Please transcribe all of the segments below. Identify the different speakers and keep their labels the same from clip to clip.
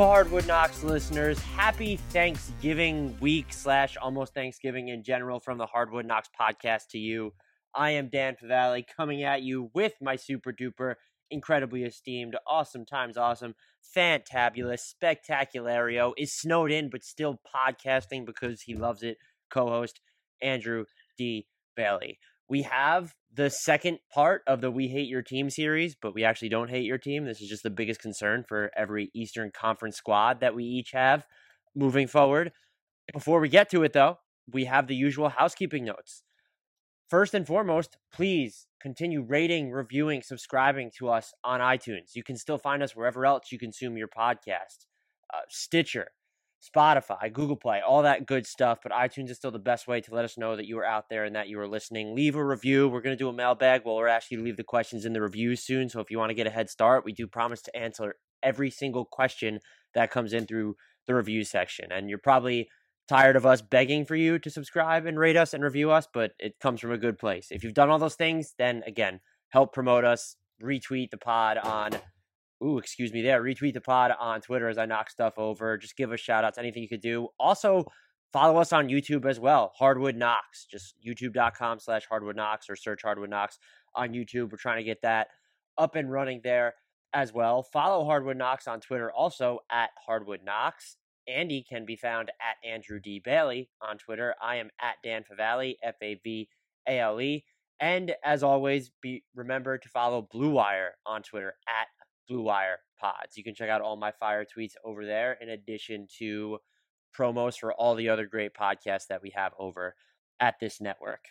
Speaker 1: Hardwood Knocks listeners? Happy Thanksgiving week slash almost Thanksgiving in general from the Hardwood Knocks podcast to you. I am Dan Favale coming at you with my super duper, incredibly esteemed, awesome times awesome, fantabulous, spectaculario, is snowed in but still podcasting because he loves it, co-host Andrew D. Bailey we have the second part of the We Hate Your Team series, but we actually don't hate your team. This is just the biggest concern for every Eastern Conference squad that we each have moving forward. Before we get to it, though, we have the usual housekeeping notes. First and foremost, please continue rating, reviewing, subscribing to us on iTunes. You can still find us wherever else you consume your podcast uh, Stitcher, Spotify, Google Play, all that good stuff. But iTunes is still the best way to let us know that you are out there and that you are listening. Leave a review. We're going to do a mailbag. Well, we're actually going to leave the questions in the reviews soon. So if you want to get a head start, we do promise to answer every single question that comes in through the review section. And you're probably tired of us begging for you to subscribe and rate us and review us, but it comes from a good place. If you've done all those things, then again, help promote us, retweet the pod on ooh, excuse me, there. Retweet the pod on Twitter as I knock stuff over. Just give us shout outs, anything you could do. Also, follow us on YouTube as well. Hardwood Knocks. Just youtube.com slash hardwood knocks or search hardwood knocks on YouTube. We're trying to get that up and running there as well. Follow Hardwood Knocks on Twitter also at Hardwood Knocks. Andy can be found at Andrew D. Bailey on Twitter. I am at Dan Favale, F A V A L E. And as always, be remember to follow Blue Wire on Twitter at Blue Wire pods. You can check out all my fire tweets over there, in addition to promos for all the other great podcasts that we have over at this network.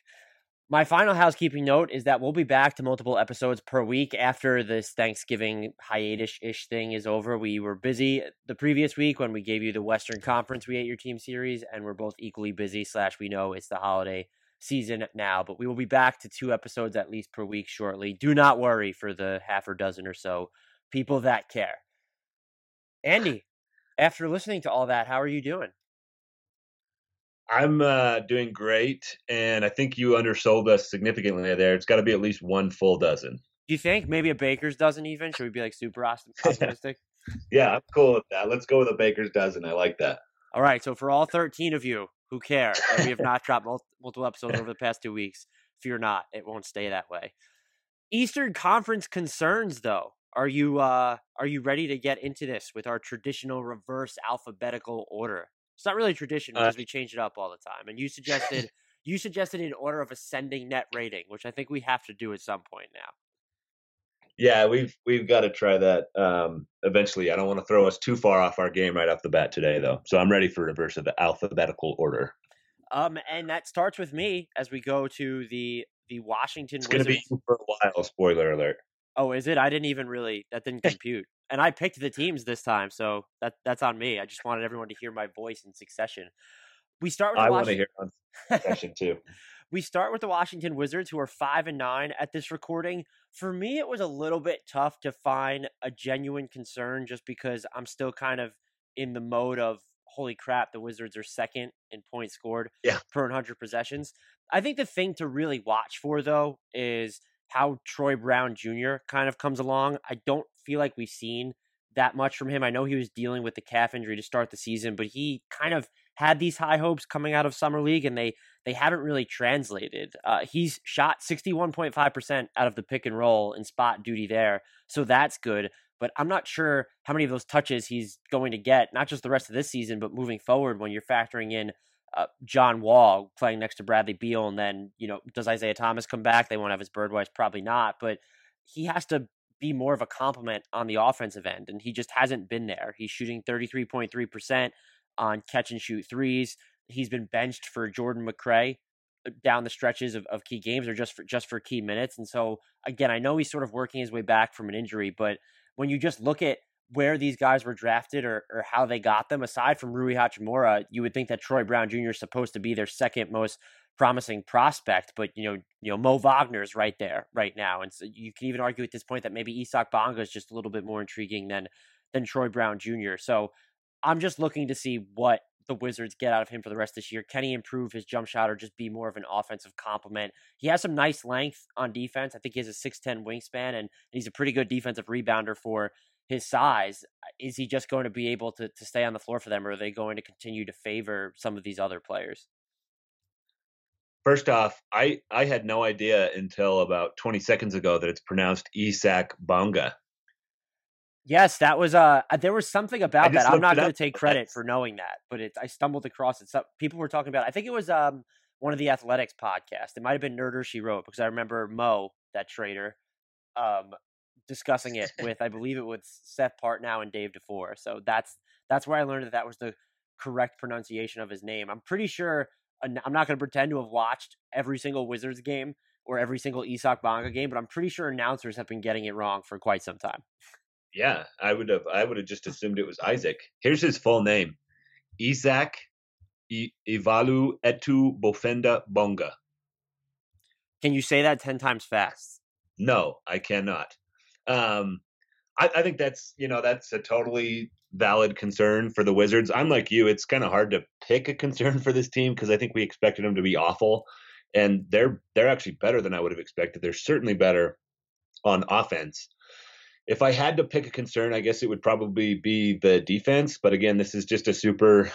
Speaker 1: My final housekeeping note is that we'll be back to multiple episodes per week after this Thanksgiving hiatus ish thing is over. We were busy the previous week when we gave you the Western Conference We Ate Your Team series, and we're both equally busy, slash, we know it's the holiday season now, but we will be back to two episodes at least per week shortly. Do not worry for the half or dozen or so people that care. Andy, after listening to all that, how are you doing?
Speaker 2: I'm uh, doing great, and I think you undersold us significantly there. It's got to be at least one full dozen.
Speaker 1: Do you think maybe a baker's dozen? Even should we be like super optimistic?
Speaker 2: yeah, I'm cool with that. Let's go with a baker's dozen. I like that.
Speaker 1: All right, so for all 13 of you who care we have not dropped multiple episodes over the past two weeks, fear not, it won't stay that way. Eastern Conference concerns, though. Are you uh are you ready to get into this with our traditional reverse alphabetical order? It's not really tradition uh because uh, we change it up all the time. And you suggested you suggested in order of ascending net rating, which I think we have to do at some point now.
Speaker 2: Yeah, we've we've got to try that um, eventually. I don't want to throw us too far off our game right off the bat today, though. So I'm ready for reverse of alphabetical order.
Speaker 1: Um, and that starts with me as we go to the the Washington.
Speaker 2: It's going to be for a while. Spoiler alert.
Speaker 1: Oh, is it? I didn't even really that didn't compute. and I picked the teams this time, so that that's on me. I just wanted everyone to hear my voice in succession. We start with
Speaker 2: I want to hear on succession too.
Speaker 1: we start with the Washington Wizards, who are five and nine at this recording. For me, it was a little bit tough to find a genuine concern, just because I'm still kind of in the mode of holy crap, the Wizards are second in points scored
Speaker 2: yeah.
Speaker 1: per 100 possessions. I think the thing to really watch for though is how Troy Brown Jr. kind of comes along. I don't feel like we've seen that much from him. I know he was dealing with the calf injury to start the season, but he kind of had these high hopes coming out of summer league, and they they haven't really translated. Uh, he's shot sixty one point five percent out of the pick and roll and spot duty there, so that's good. But I'm not sure how many of those touches he's going to get, not just the rest of this season, but moving forward when you're factoring in uh, John Wall playing next to Bradley Beal, and then you know does Isaiah Thomas come back? They won't have his birdwise, probably not, but he has to be more of a complement on the offensive end, and he just hasn't been there. He's shooting thirty three point three percent on catch and shoot threes. He's been benched for Jordan McRae uh, down the stretches of, of key games or just for just for key minutes. And so again, I know he's sort of working his way back from an injury, but when you just look at where these guys were drafted or, or how they got them, aside from Rui Hachimura, you would think that Troy Brown Jr. is supposed to be their second most promising prospect. But you know, you know, Mo Wagner's right there right now, and so you can even argue at this point that maybe Isaac Bonga is just a little bit more intriguing than than Troy Brown Jr. So I'm just looking to see what the Wizards get out of him for the rest of this year. Can he improve his jump shot or just be more of an offensive complement? He has some nice length on defense. I think he has a 6'10 wingspan and he's a pretty good defensive rebounder for his size. Is he just going to be able to, to stay on the floor for them or are they going to continue to favor some of these other players?
Speaker 2: First off, I, I had no idea until about 20 seconds ago that it's pronounced Isak Bonga.
Speaker 1: Yes, that was uh there was something about that. I'm not going to take credit for knowing that, but it I stumbled across it. People were talking about. It. I think it was um one of the athletics podcasts. It might have been Nerder She Wrote because I remember Mo, that trader, um discussing it with I believe it was Seth Partnow and Dave DeFore. So that's that's where I learned that that was the correct pronunciation of his name. I'm pretty sure I'm not going to pretend to have watched every single Wizards game or every single Isaac Bonga game, but I'm pretty sure announcers have been getting it wrong for quite some time.
Speaker 2: Yeah, I would have. I would have just assumed it was Isaac. Here's his full name: Isaac Ivalu Etu Bofenda Bonga.
Speaker 1: Can you say that ten times fast?
Speaker 2: No, I cannot. Um, I, I think that's you know that's a totally valid concern for the Wizards. I'm like you; it's kind of hard to pick a concern for this team because I think we expected them to be awful, and they're they're actually better than I would have expected. They're certainly better on offense if I had to pick a concern, I guess it would probably be the defense. But again, this is just a super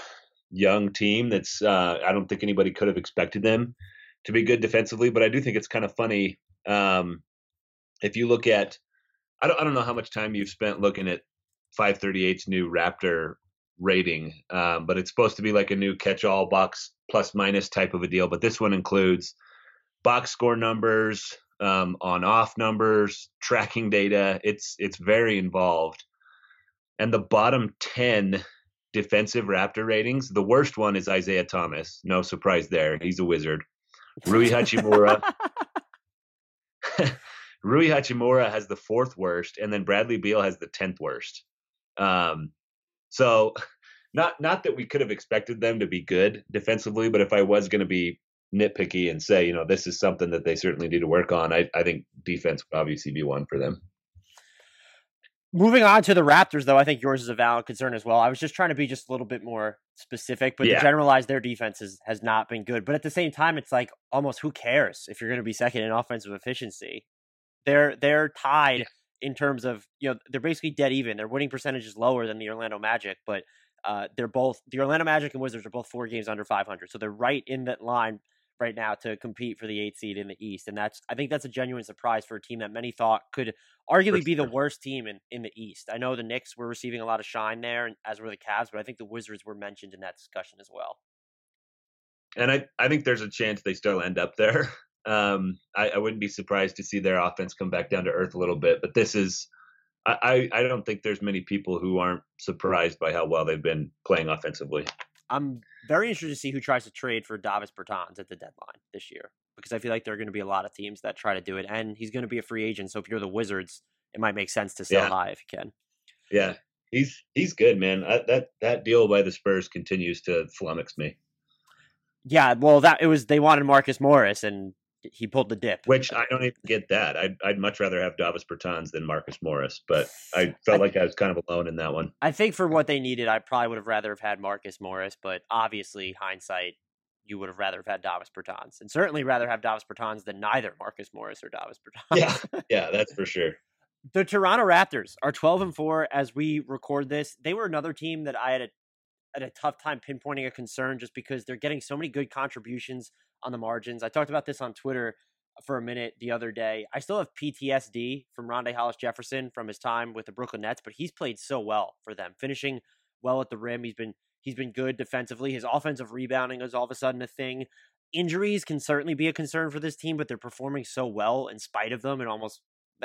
Speaker 2: young team that's uh, I don't think anybody could have expected them to be good defensively. But I do think it's kind of funny um, if you look at I don't I don't know how much time you've spent looking at 538's new Raptor rating, um, but it's supposed to be like a new catch-all box plus minus type of a deal. But this one includes box score numbers, um, on off numbers, tracking data. It's it's very involved. And the bottom ten defensive Raptor ratings, the worst one is Isaiah Thomas. No surprise there. He's a wizard. Rui Hachimura. Rui Hachimura has the fourth worst, and then Bradley Beal has the tenth worst. Um, so not not that we could have expected them to be good defensively, but if I was going to be nitpicky and say, you know, this is something that they certainly need to work on, I, I think defense would obviously be one for them.
Speaker 1: Moving on to the Raptors, though, I think yours is a valid concern as well. I was just trying to be just a little bit more specific, but yeah. to generalize, their defense is, has not been good. But at the same time, it's like almost who cares if you're going to be second in offensive efficiency? They're they're tied yeah. in terms of you know they're basically dead even. Their winning percentage is lower than the Orlando Magic, but uh, they're both the Orlando Magic and Wizards are both four games under 500, so they're right in that line right now to compete for the eighth seed in the East, and that's I think that's a genuine surprise for a team that many thought could arguably be the worst team in, in the East. I know the Knicks were receiving a lot of shine there, as were the Cavs, but I think the Wizards were mentioned in that discussion as well.
Speaker 2: And I I think there's a chance they still end up there. Um, I, I wouldn't be surprised to see their offense come back down to earth a little bit, but this is. I, I don't think there's many people who aren't surprised by how well they've been playing offensively.
Speaker 1: I'm very interested to see who tries to trade for Davis Bertans at the deadline this year because I feel like there are going to be a lot of teams that try to do it, and he's going to be a free agent. So if you're the Wizards, it might make sense to sell yeah. high if you can.
Speaker 2: Yeah, he's he's good, man. I, that that deal by the Spurs continues to flummox me.
Speaker 1: Yeah, well, that it was they wanted Marcus Morris, and he pulled the dip.
Speaker 2: Which I don't even get that. I'd, I'd much rather have Davis Bertans than Marcus Morris, but I felt I, like I was kind of alone in that one.
Speaker 1: I think for what they needed, I probably would have rather have had Marcus Morris, but obviously, hindsight, you would have rather have had Davis Bertans, and certainly rather have Davis Bertans than neither Marcus Morris or Davis Bertans.
Speaker 2: Yeah, yeah, that's for sure.
Speaker 1: the Toronto Raptors are 12 and 4 as we record this. They were another team that I had a, had a tough time pinpointing a concern just because they're getting so many good contributions on the margins. I talked about this on Twitter for a minute the other day. I still have PTSD from Rondae Hollis Jefferson from his time with the Brooklyn Nets, but he's played so well for them, finishing well at the rim. He's been He's been good defensively. His offensive rebounding is all of a sudden a thing. Injuries can certainly be a concern for this team, but they're performing so well in spite of them. And almost,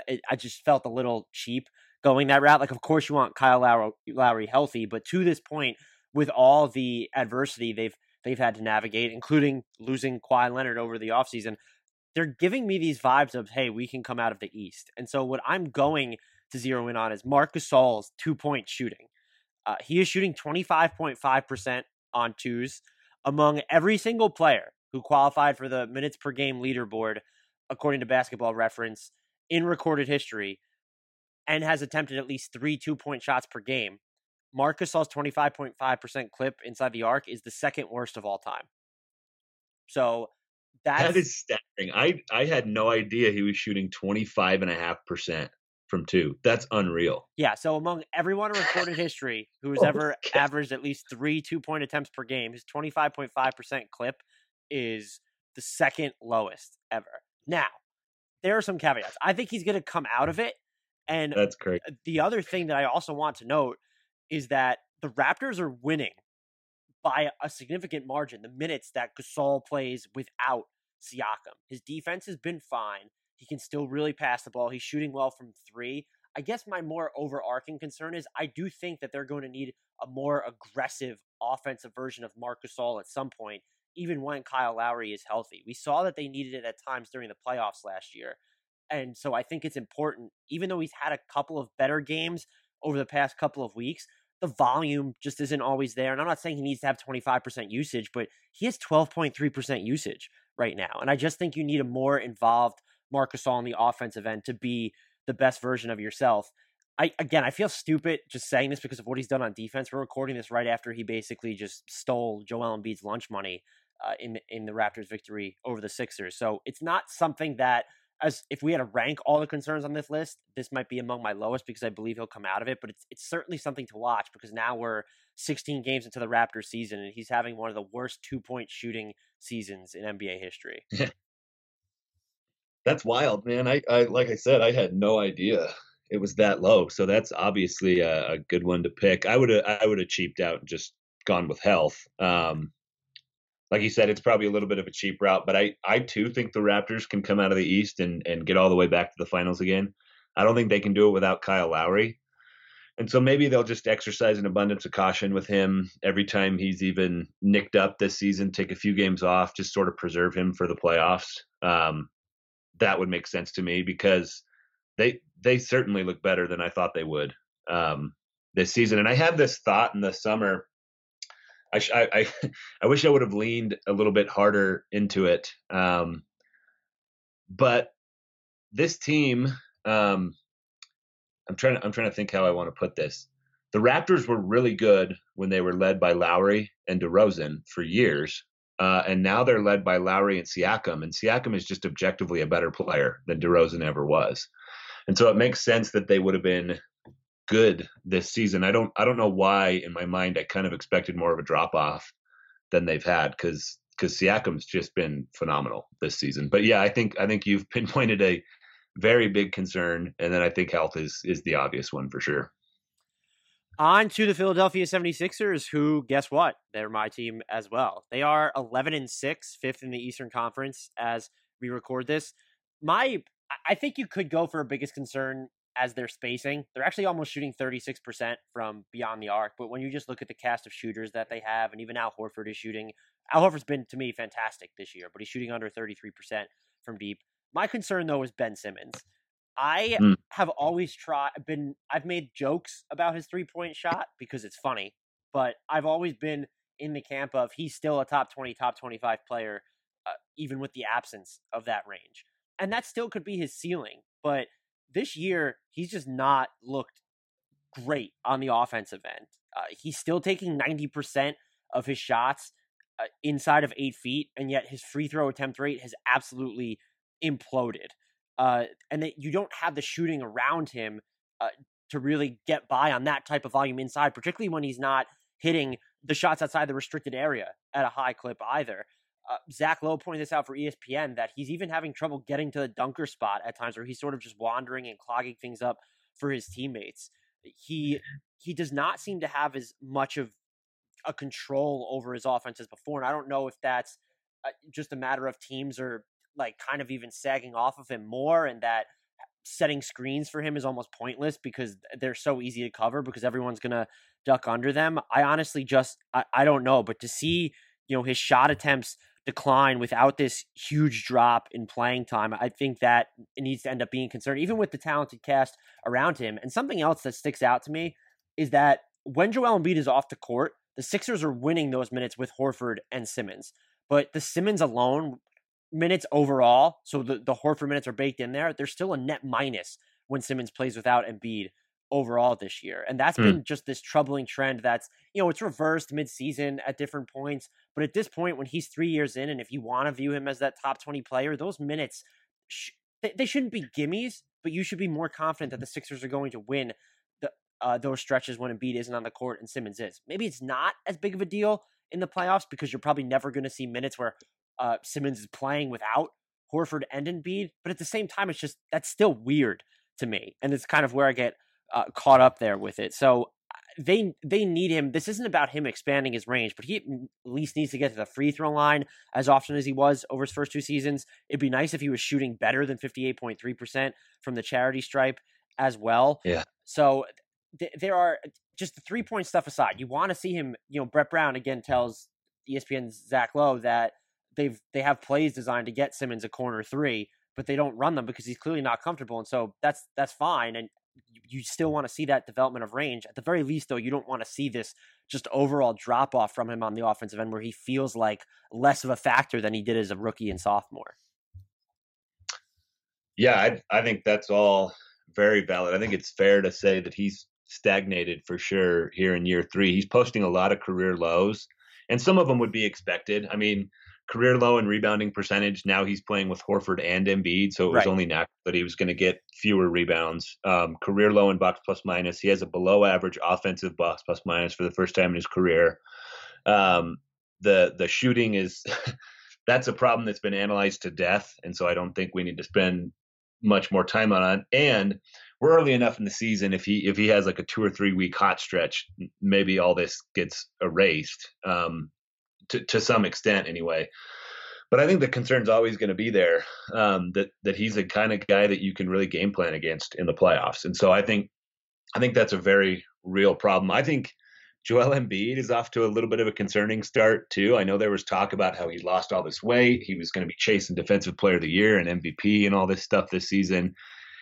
Speaker 1: it, I just felt a little cheap going that route. Like, of course, you want Kyle Lowry, Lowry healthy, but to this point, with all the adversity they've they've had to navigate, including losing Kawhi Leonard over the offseason, they're giving me these vibes of, hey, we can come out of the East. And so what I'm going to zero in on is Marc Gasol's two point shooting. Uh, he is shooting 25.5% on twos among every single player who qualified for the minutes per game leaderboard, according to basketball reference, in recorded history, and has attempted at least three two point shots per game. Marc Gasol's 25.5% clip inside the arc is the second worst of all time. So that's,
Speaker 2: that is staggering. I, I had no idea he was shooting 25.5% from two. That's unreal.
Speaker 1: Yeah. So among everyone in recorded history who has oh, ever God. averaged at least three two point attempts per game, his 25.5% clip is the second lowest ever. Now, there are some caveats. I think he's going to come out of it. And
Speaker 2: that's great.
Speaker 1: The other thing that I also want to note is that the Raptors are winning by a significant margin the minutes that Gasol plays without Siakam. His defense has been fine. He can still really pass the ball. He's shooting well from three. I guess my more overarching concern is I do think that they're going to need a more aggressive offensive version of Marc Gasol at some point, even when Kyle Lowry is healthy. We saw that they needed it at times during the playoffs last year. And so I think it's important, even though he's had a couple of better games over the past couple of weeks, the volume just isn't always there. And I'm not saying he needs to have 25% usage, but he has 12.3% usage right now. And I just think you need a more involved Marcus on the offensive end to be the best version of yourself. I again, I feel stupid just saying this because of what he's done on defense. We're recording this right after he basically just stole Joel Embiid's lunch money uh, in in the Raptors' victory over the Sixers. So it's not something that, as if we had to rank all the concerns on this list, this might be among my lowest because I believe he'll come out of it. But it's it's certainly something to watch because now we're 16 games into the Raptors season and he's having one of the worst two point shooting seasons in NBA history.
Speaker 2: that's wild, man. I, I like I said, I had no idea it was that low. So that's obviously a, a good one to pick. I would I would have cheaped out and just gone with health. Um, like you said, it's probably a little bit of a cheap route, but I I too think the Raptors can come out of the East and and get all the way back to the finals again. I don't think they can do it without Kyle Lowry. And so maybe they'll just exercise an abundance of caution with him every time he's even nicked up this season, take a few games off, just sort of preserve him for the playoffs. Um, that would make sense to me because they they certainly look better than I thought they would um, this season. And I had this thought in the summer. I, I, I wish I would have leaned a little bit harder into it. Um, but this team, um, I'm trying to I'm trying to think how I want to put this. The Raptors were really good when they were led by Lowry and DeRozan for years, uh, and now they're led by Lowry and Siakam, and Siakam is just objectively a better player than DeRozan ever was, and so it makes sense that they would have been good this season. I don't I don't know why in my mind I kind of expected more of a drop off than they've had because because Siakam's just been phenomenal this season. But yeah, I think I think you've pinpointed a very big concern, and then I think health is is the obvious one for sure.
Speaker 1: On to the Philadelphia 76ers, who, guess what? They're my team as well. They are 11 and 6, fifth in the Eastern Conference as we record this. My, I think you could go for a biggest concern as their spacing. They're actually almost shooting 36% from beyond the arc. But when you just look at the cast of shooters that they have, and even Al Horford is shooting, Al Horford's been, to me, fantastic this year, but he's shooting under 33% from deep. My concern, though, is Ben Simmons. I mm. have always tried been I've made jokes about his three point shot because it's funny, but I've always been in the camp of he's still a top 20 top 25 player uh, even with the absence of that range. And that still could be his ceiling, but this year he's just not looked great on the offensive end. Uh, he's still taking 90% of his shots uh, inside of 8 feet and yet his free throw attempt rate has absolutely imploded uh, and that you don't have the shooting around him uh, to really get by on that type of volume inside, particularly when he's not hitting the shots outside the restricted area at a high clip either. Uh, Zach Lowe pointed this out for ESPN that he's even having trouble getting to the dunker spot at times where he's sort of just wandering and clogging things up for his teammates. He he does not seem to have as much of a control over his offense as before. And I don't know if that's uh, just a matter of teams are like kind of even sagging off of him more and that setting screens for him is almost pointless because they're so easy to cover because everyone's going to duck under them. I honestly just, I, I don't know. But to see, you know, his shot attempts decline without this huge drop in playing time, I think that it needs to end up being concerned, even with the talented cast around him. And something else that sticks out to me is that when Joel Embiid is off the court, the Sixers are winning those minutes with Horford and Simmons. But the Simmons alone minutes overall, so the, the Horford minutes are baked in there, there's still a net minus when Simmons plays without Embiid overall this year. And that's mm. been just this troubling trend that's, you know, it's reversed midseason at different points. But at this point, when he's three years in, and if you want to view him as that top 20 player, those minutes, sh- they, shouldn't be gimmies, but you should be more confident that the Sixers are going to win the, uh, those stretches when Embiid isn't on the court and Simmons is. Maybe it's not as big of a deal in the playoffs because you're probably never going to see minutes where uh, Simmons is playing without Horford and Embiid. But at the same time, it's just that's still weird to me, and it's kind of where I get uh, caught up there with it. So they they need him. This isn't about him expanding his range, but he at least needs to get to the free throw line as often as he was over his first two seasons. It'd be nice if he was shooting better than fifty eight point three percent from the charity stripe as well.
Speaker 2: Yeah.
Speaker 1: So th- there are just the three point stuff aside. You want to see him. You know, Brett Brown again tells ESPN's Zach Lowe that they've they have plays designed to get Simmons a corner three, but they don't run them because he's clearly not comfortable, and so that's that's fine. And you still want to see that development of range. At the very least, though, you don't want to see this just overall drop off from him on the offensive end where he feels like less of a factor than he did as a rookie and sophomore.
Speaker 2: Yeah, I, I think that's all very valid. I think it's fair to say that he's stagnated for sure here in year three. He's posting a lot of career lows, and some of them would be expected. I mean, career low in rebounding percentage. Now he's playing with Horford and Embiid, so it was right. only natural that he was going to get fewer rebounds. Um, career low in box plus minus. He has a below average offensive box plus minus for the first time in his career. Um, the the shooting is that's a problem that's been analyzed to death, and so I don't think we need to spend much more time on it. And we're early enough in the season. If he if he has like a two or three week hot stretch, maybe all this gets erased. Um, to, to some extent anyway. But I think the concern's always going to be there um, that that he's the kind of guy that you can really game plan against in the playoffs. And so I think I think that's a very real problem. I think Joel Embiid is off to a little bit of a concerning start too. I know there was talk about how he lost all this weight. He was going to be chasing Defensive Player of the Year and MVP and all this stuff this season,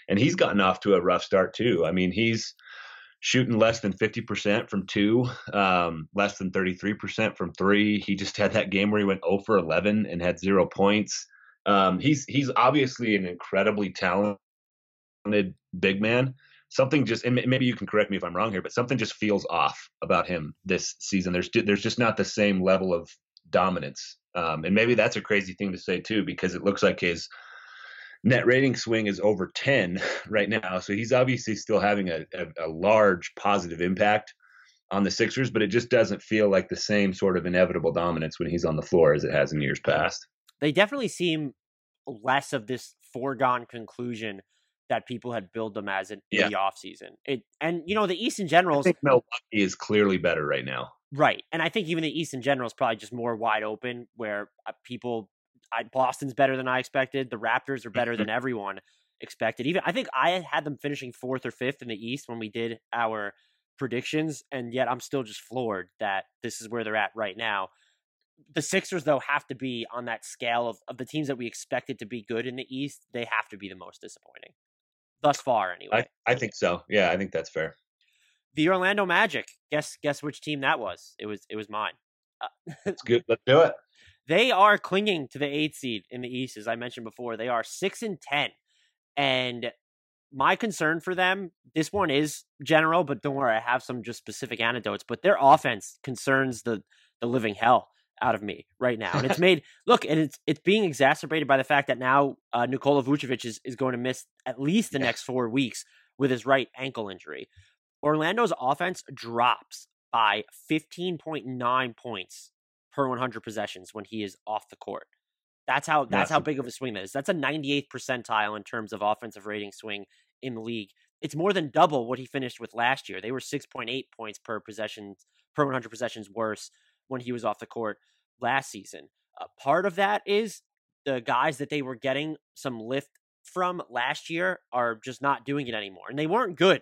Speaker 2: and he's gotten off to a rough start too. I mean, he's shooting less than 50% from two, um, less than 33% from three. He just had that game where he went 0 for 11 and had zero points. Um, he's he's obviously an incredibly talented big man. Something just and maybe you can correct me if I'm wrong here, but something just feels off about him this season. There's there's just not the same level of dominance, um, and maybe that's a crazy thing to say too, because it looks like his net rating swing is over 10 right now. So he's obviously still having a, a, a, large positive impact on the Sixers, but it just doesn't feel like the same sort of inevitable dominance when he's on the floor as it has in years past.
Speaker 1: They definitely seem less of this foregone conclusion that people had billed them as in, yeah. the offseason. It and you know the East in general.
Speaker 2: Milwaukee is clearly better right now.
Speaker 1: Right, and I think even the East in general is probably just more wide open, where uh, people I, Boston's better than I expected. The Raptors are better than everyone expected. Even I think I had them finishing fourth or fifth in the East when we did our predictions, and yet I'm still just floored that this is where they're at right now. The Sixers, though, have to be on that scale of, of the teams that we expected to be good in the East. They have to be the most disappointing thus far, anyway.
Speaker 2: I, I think so. Yeah, I think that's fair.
Speaker 1: The Orlando Magic. Guess guess which team that was? It was it was mine.
Speaker 2: Uh, That's good. Let's do it.
Speaker 1: They are clinging to the eighth seed in the East, as I mentioned before. They are six and ten, and my concern for them, this one is general, but don't worry, I have some just specific anecdotes. But their offense concerns the the living hell out of me right now, and it's made look, and it's it's being exacerbated by the fact that now uh, Nikola Vucevic is is going to miss at least the yeah. next four weeks with his right ankle injury. Orlando's offense drops by 15.9 points per 100 possessions when he is off the court. That's how that's how big of a swing that is. That's a 98th percentile in terms of offensive rating swing in the league. it's more than double what he finished with last year. They were 6.8 points per possession per 100 possessions worse when he was off the court last season. Uh, part of that is the guys that they were getting some lift from last year are just not doing it anymore. And they weren't good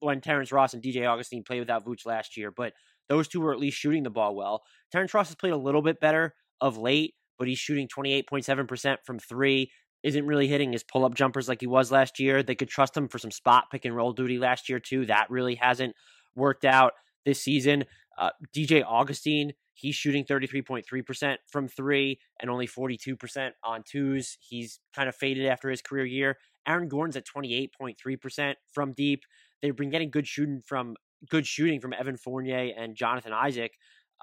Speaker 1: when Terrence Ross and DJ Augustin played without Vooch last year, but those two were at least shooting the ball well. Terrence Ross has played a little bit better of late, but he's shooting 28.7% from three. Isn't really hitting his pull up jumpers like he was last year. They could trust him for some spot pick and roll duty last year, too. That really hasn't worked out this season. Uh, DJ Augustin, he's shooting 33.3% from three and only 42% on twos. He's kind of faded after his career year. Aaron Gordon's at 28.3% from deep. They've been getting good shooting from good shooting from Evan Fournier and Jonathan Isaac,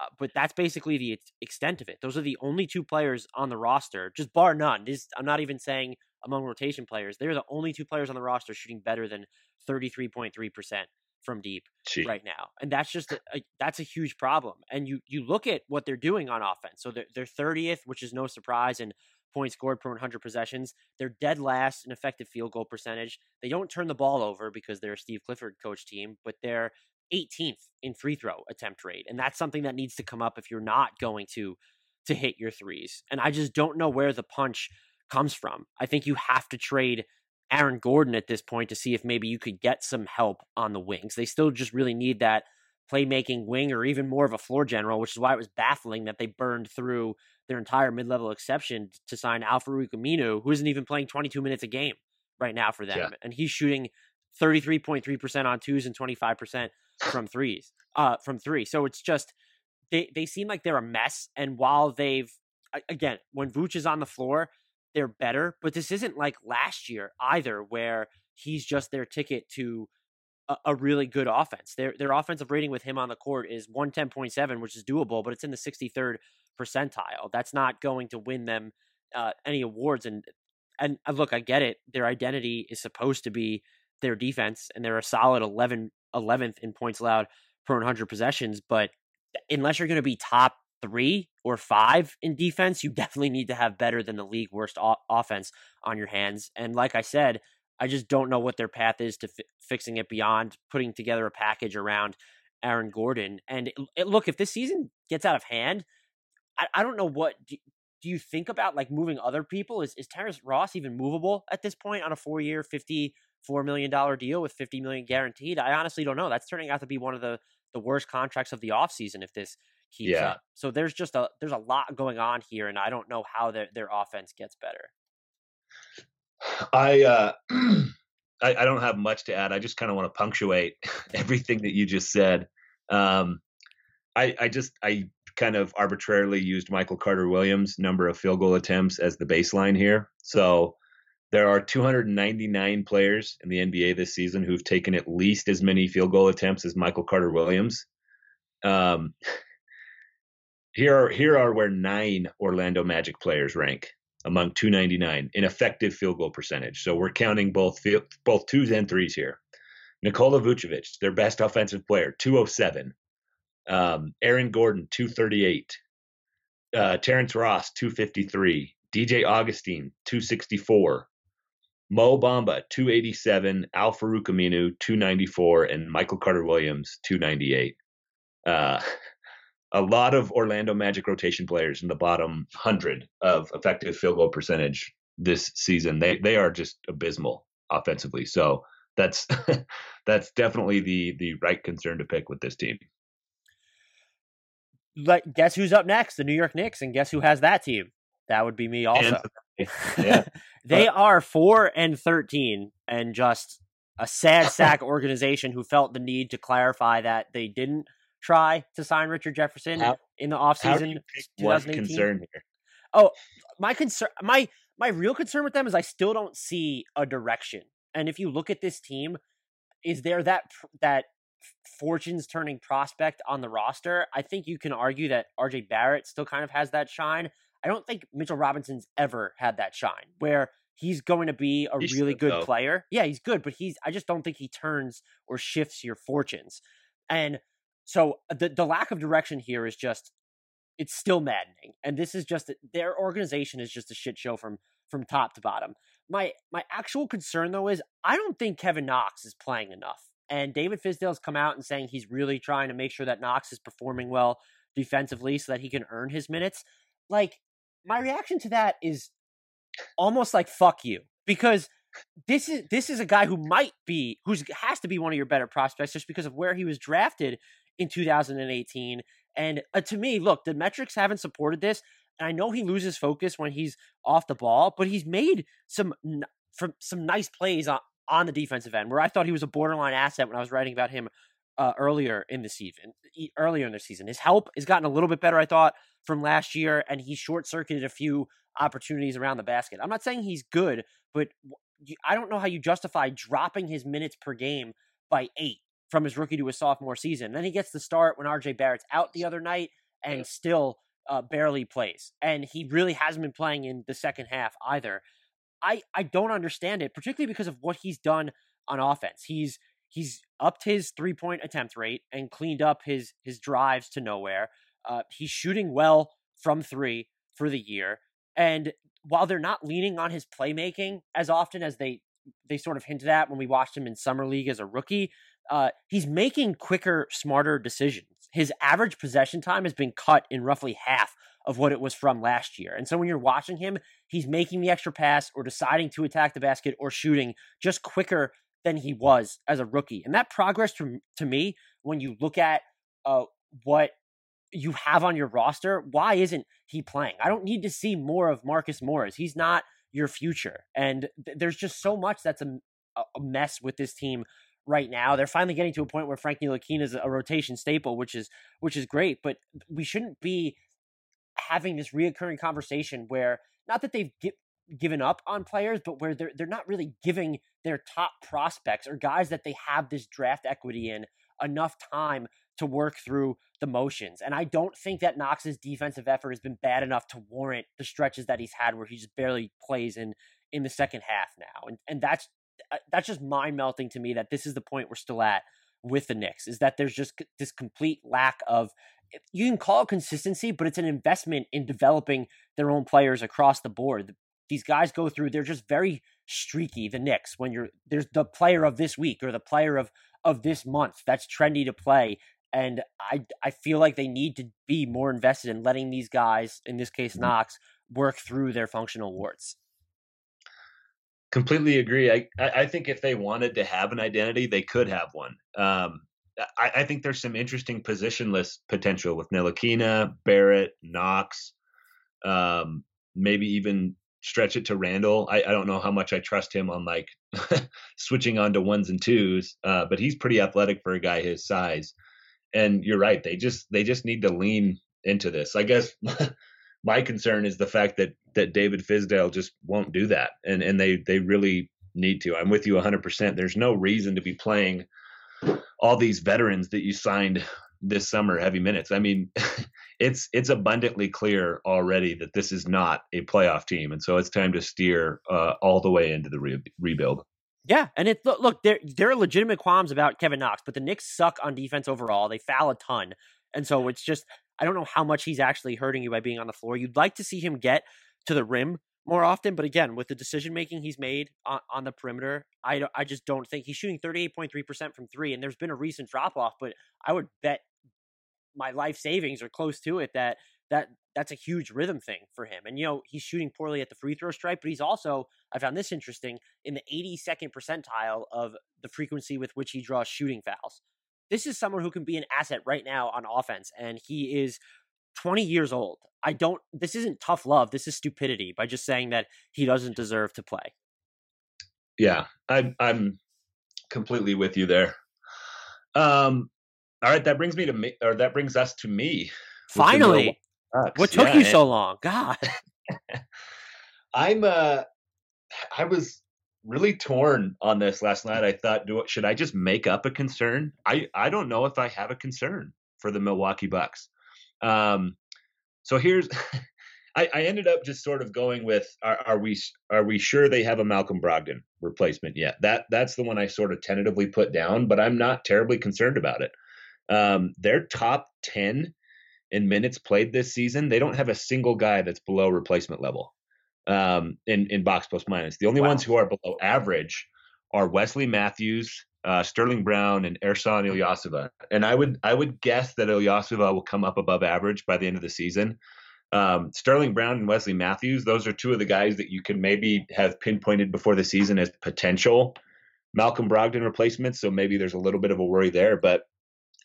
Speaker 1: uh, but that's basically the extent of it. Those are the only two players on the roster, just bar none. This, I'm not even saying among rotation players. They're the only two players on the roster shooting better than 33.3% from deep Gee. right now, and that's just a, a, that's a huge problem. And you you look at what they're doing on offense. So they're, they're 30th, which is no surprise, and points scored per 100 possessions. They're dead last in effective field goal percentage. They don't turn the ball over because they're a Steve Clifford coach team, but they're 18th in free throw attempt rate, and that's something that needs to come up if you're not going to to hit your threes. And I just don't know where the punch comes from. I think you have to trade Aaron Gordon at this point to see if maybe you could get some help on the wings. They still just really need that playmaking wing or even more of a floor general, which is why it was baffling that they burned through their entire mid level exception to sign Al-Farouq Aminu, who isn't even playing 22 minutes a game right now for them. Yeah. And he's shooting 33.3% on twos and 25% from threes, uh, from three. So it's just, they, they seem like they're a mess. And while they've, again, when Vooch is on the floor, they're better, but this isn't like last year either, where he's just their ticket to a, a, really good offense. Their their offensive rating with him on the court is 110.7, which is doable, but it's in the 63rd percentile. That's not going to win them uh, any awards. And and uh, look, I get it. Their identity is supposed to be their defense, and they're a solid 11 11th in points allowed per 100 possessions. But unless you're going to be top three or five in defense, you definitely need to have better than the league worst o- offense on your hands. And like I said, I just don't know what their path is to fi- fixing it beyond putting together a package around Aaron Gordon. And it, it, look, if this season gets out of hand, I, I don't know what do, do, you think about like moving other people? Is is Terrence Ross even movable at this point on a four year, fifty four million dollar deal with fifty million guaranteed? I honestly don't know. That's turning out to be one of the the worst contracts of the offseason if this keeps yeah. up. So there's just a there's a lot going on here, and I don't know how their their offense gets better.
Speaker 2: I uh I, I don't have much to add. I just kind of want to punctuate everything that you just said. Um I I just I kind of arbitrarily used Michael Carter Williams' number of field goal attempts as the baseline here. So there are 299 players in the NBA this season who've taken at least as many field goal attempts as Michael Carter Williams. Um, here are here are where nine Orlando Magic players rank among 299 in effective field goal percentage. So we're counting both field, both twos and threes here. Nikola Vucevic, their best offensive player, 207. Um, Aaron Gordon, 238. Uh, Terrence Ross, 253. DJ Augustin, 264. Mo Bamba, 287. Al-Farouq Aminu, 294. And Michael Carter Williams, 298. Uh, a lot of Orlando Magic rotation players in the bottom hundred of effective field goal percentage this season. They they are just abysmal offensively. So that's that's definitely the the right concern to pick with this team.
Speaker 1: Like, guess who's up next? The New York Knicks, and guess who has that team? That would be me also. yeah, they are four and thirteen, and just a sad sack organization who felt the need to clarify that they didn't try to sign Richard Jefferson how, in the offseason.
Speaker 2: What concern here?
Speaker 1: Oh, my concern, my my real concern with them is I still don't see a direction. And if you look at this team, is there that that fortunes turning prospect on the roster? I think you can argue that RJ Barrett still kind of has that shine. I don't think Mitchell Robinson's ever had that shine where he's going to be a he really good though. player. Yeah, he's good, but he's I just don't think he turns or shifts your fortunes. And so uh, the the lack of direction here is just it's still maddening. And this is just their organization is just a shit show from from top to bottom. My my actual concern though is I don't think Kevin Knox is playing enough. And David Fizdale's come out and saying he's really trying to make sure that Knox is performing well defensively so that he can earn his minutes. Like my reaction to that is almost like fuck you because this is this is a guy who might be who's has to be one of your better prospects just because of where he was drafted in 2018 and uh, to me look the metrics haven't supported this and I know he loses focus when he's off the ball but he's made some from some nice plays on, on the defensive end where I thought he was a borderline asset when I was writing about him uh, earlier in the season earlier in the season. His help has gotten a little bit better I thought from last year and he short circuited a few opportunities around the basket. I'm not saying he's good but I don't know how you justify dropping his minutes per game by eight from his rookie to his sophomore season. And then he gets the start when RJ Barrett's out the other night and still uh, barely plays. And he really hasn't been playing in the second half either. I, I don't understand it, particularly because of what he's done on offense. He's he's upped his three point attempt rate and cleaned up his his drives to nowhere. Uh, he's shooting well from three for the year, and while they're not leaning on his playmaking as often as they they sort of hinted at when we watched him in summer league as a rookie, uh, he's making quicker, smarter decisions. His average possession time has been cut in roughly half of what it was from last year. And so when you're watching him, he's making the extra pass or deciding to attack the basket or shooting just quicker than he was as a rookie. And that progress to, to me, when you look at uh, what you have on your roster, why isn't he playing? I don't need to see more of Marcus Morris. He's not your future. And th- there's just so much that's a, a mess with this team right now. They're finally getting to a point where Frankie Ntilikina is a rotation staple, which is which is great. But we shouldn't be having this reoccurring conversation where not that they've gi- given up on players, but where they're they're not really giving their top prospects or guys that they have this draft equity in enough time to work through the motions. And I don't think that Knox's defensive effort has been bad enough to warrant the stretches that he's had where he just barely plays in in the second half now. And and that's that's just mind melting to me that this is the point we're still at with the Knicks is that there's just this complete lack of you can call it consistency, but it's an investment in developing their own players across the board. These guys go through; they're just very streaky. The Knicks, when you're there's the player of this week or the player of of this month that's trendy to play, and I I feel like they need to be more invested in letting these guys, in this case mm-hmm. Knox, work through their functional warts.
Speaker 2: Completely agree. I I think if they wanted to have an identity, they could have one. Um, I, I, think there's some interesting positionless potential with Ntilikina, Barrett, Knox, um, maybe even stretch it to Randle. I, I, don't know how much I trust him on like switching on to ones and twos, uh, but he's pretty athletic for a guy his size and you're right they just they just need to lean into this i guess my concern is the fact that that david fizdale just won't do that. And and they they really need to. I'm with you 100% there's no reason to be playing all these veterans that you signed this summer heavy minutes. I mean it's it's abundantly clear already that this is not a playoff team. And so it's time to steer uh, all the way into the re- rebuild.
Speaker 1: Yeah, and it look there there are legitimate qualms about Kevin Knox, but the Knicks suck on defense overall. They foul a ton, and so it's just I don't know how much he's actually hurting you by being on the floor. You'd like to see him get to the rim more often, but again, with the decision making he's made on, on the perimeter, I I just don't think he's shooting thirty eight point three percent from three, and there's been a recent drop off, but I would bet my life savings are close to it that that that's a huge rhythm thing for him. And you know, he's shooting poorly at the free throw stripe, but he's also I found this interesting in the 82nd percentile of the frequency with which he draws shooting fouls. This is someone who can be an asset right now on offense and he is 20 years old. I don't this isn't tough love, this is stupidity by just saying that he doesn't deserve to play.
Speaker 2: Yeah, I I'm completely with you there. Um all right, that brings me to me or that brings us to me.
Speaker 1: Finally. What took yeah, you so long? God.
Speaker 2: I'm uh I was really torn on this last night. I thought, do should I just make up a concern? I I don't know if I have a concern for the Milwaukee Bucks. Um, so here's, I, I ended up just sort of going with, are, are, we are we sure they have a Malcolm Brogdon replacement yet? That that's the one I sort of tentatively put down, but I'm not terribly concerned about it. Um, their top ten in minutes played this season, they don't have a single guy that's below replacement level. Um, in in box plus minus. The only wow. ones who are below average are Wesley Matthews, uh, Sterling Brown, and Ersan Ilyasova. And I would I would guess that Ilyasova will come up above average by the end of the season. Um, Sterling Brown and Wesley Matthews, those are two of the guys that you can maybe have pinpointed before the season as potential Malcolm Brogdon replacements. So maybe there's a little bit of a worry there. But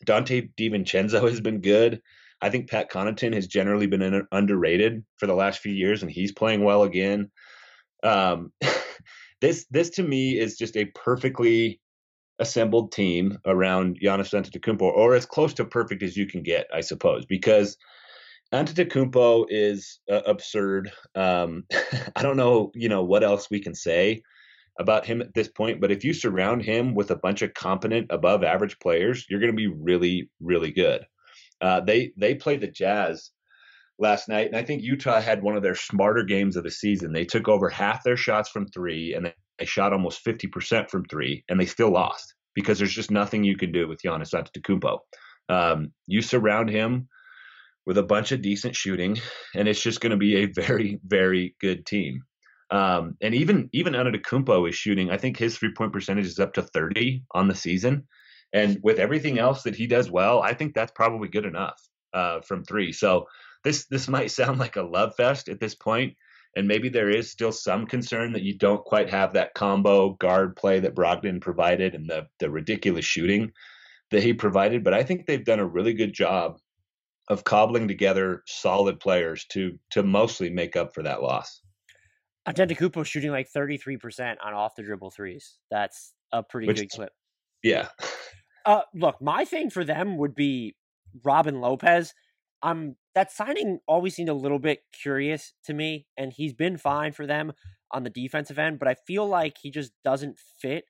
Speaker 2: Donte DiVincenzo has been good. I think Pat Connaughton has generally been underrated for the last few years, and he's playing well again. Um, this this to me is just a perfectly assembled team around Giannis Antetokounmpo, or as close to perfect as you can get, I suppose, because Antetokounmpo is uh, absurd. Um, I don't know, you know, what else we can say about him at this point, but if you surround him with a bunch of competent, above average players, you're going to be really, really good. Uh, they they played the Jazz last night, and I think Utah had one of their smarter games of the season. They took over half their shots from three, and they shot almost 50% from three, and they still lost because there's just nothing you can do with Giannis Antetokounmpo. Um, you surround him with a bunch of decent shooting, and it's just going to be a very, very good team. Um, and even even Antetokounmpo is shooting. I think his three point percentage is up to 30 on the season. And with everything else that he does well, I think that's probably good enough uh, from three. So this this might sound like a love fest at this point, and maybe there is still some concern that you don't quite have that combo guard play that Brogdon provided and the the ridiculous shooting that he provided. But I think they've done a really good job of cobbling together solid players to to mostly make up for that loss.
Speaker 1: Antetokounmpo shooting like 33% on off the dribble threes. That's a pretty Which, good clip.
Speaker 2: Yeah.
Speaker 1: Uh, look, my thing for them would be Robin Lopez. Um, that signing always seemed a little bit curious to me, and he's been fine for them on the defensive end, but I feel like he just doesn't fit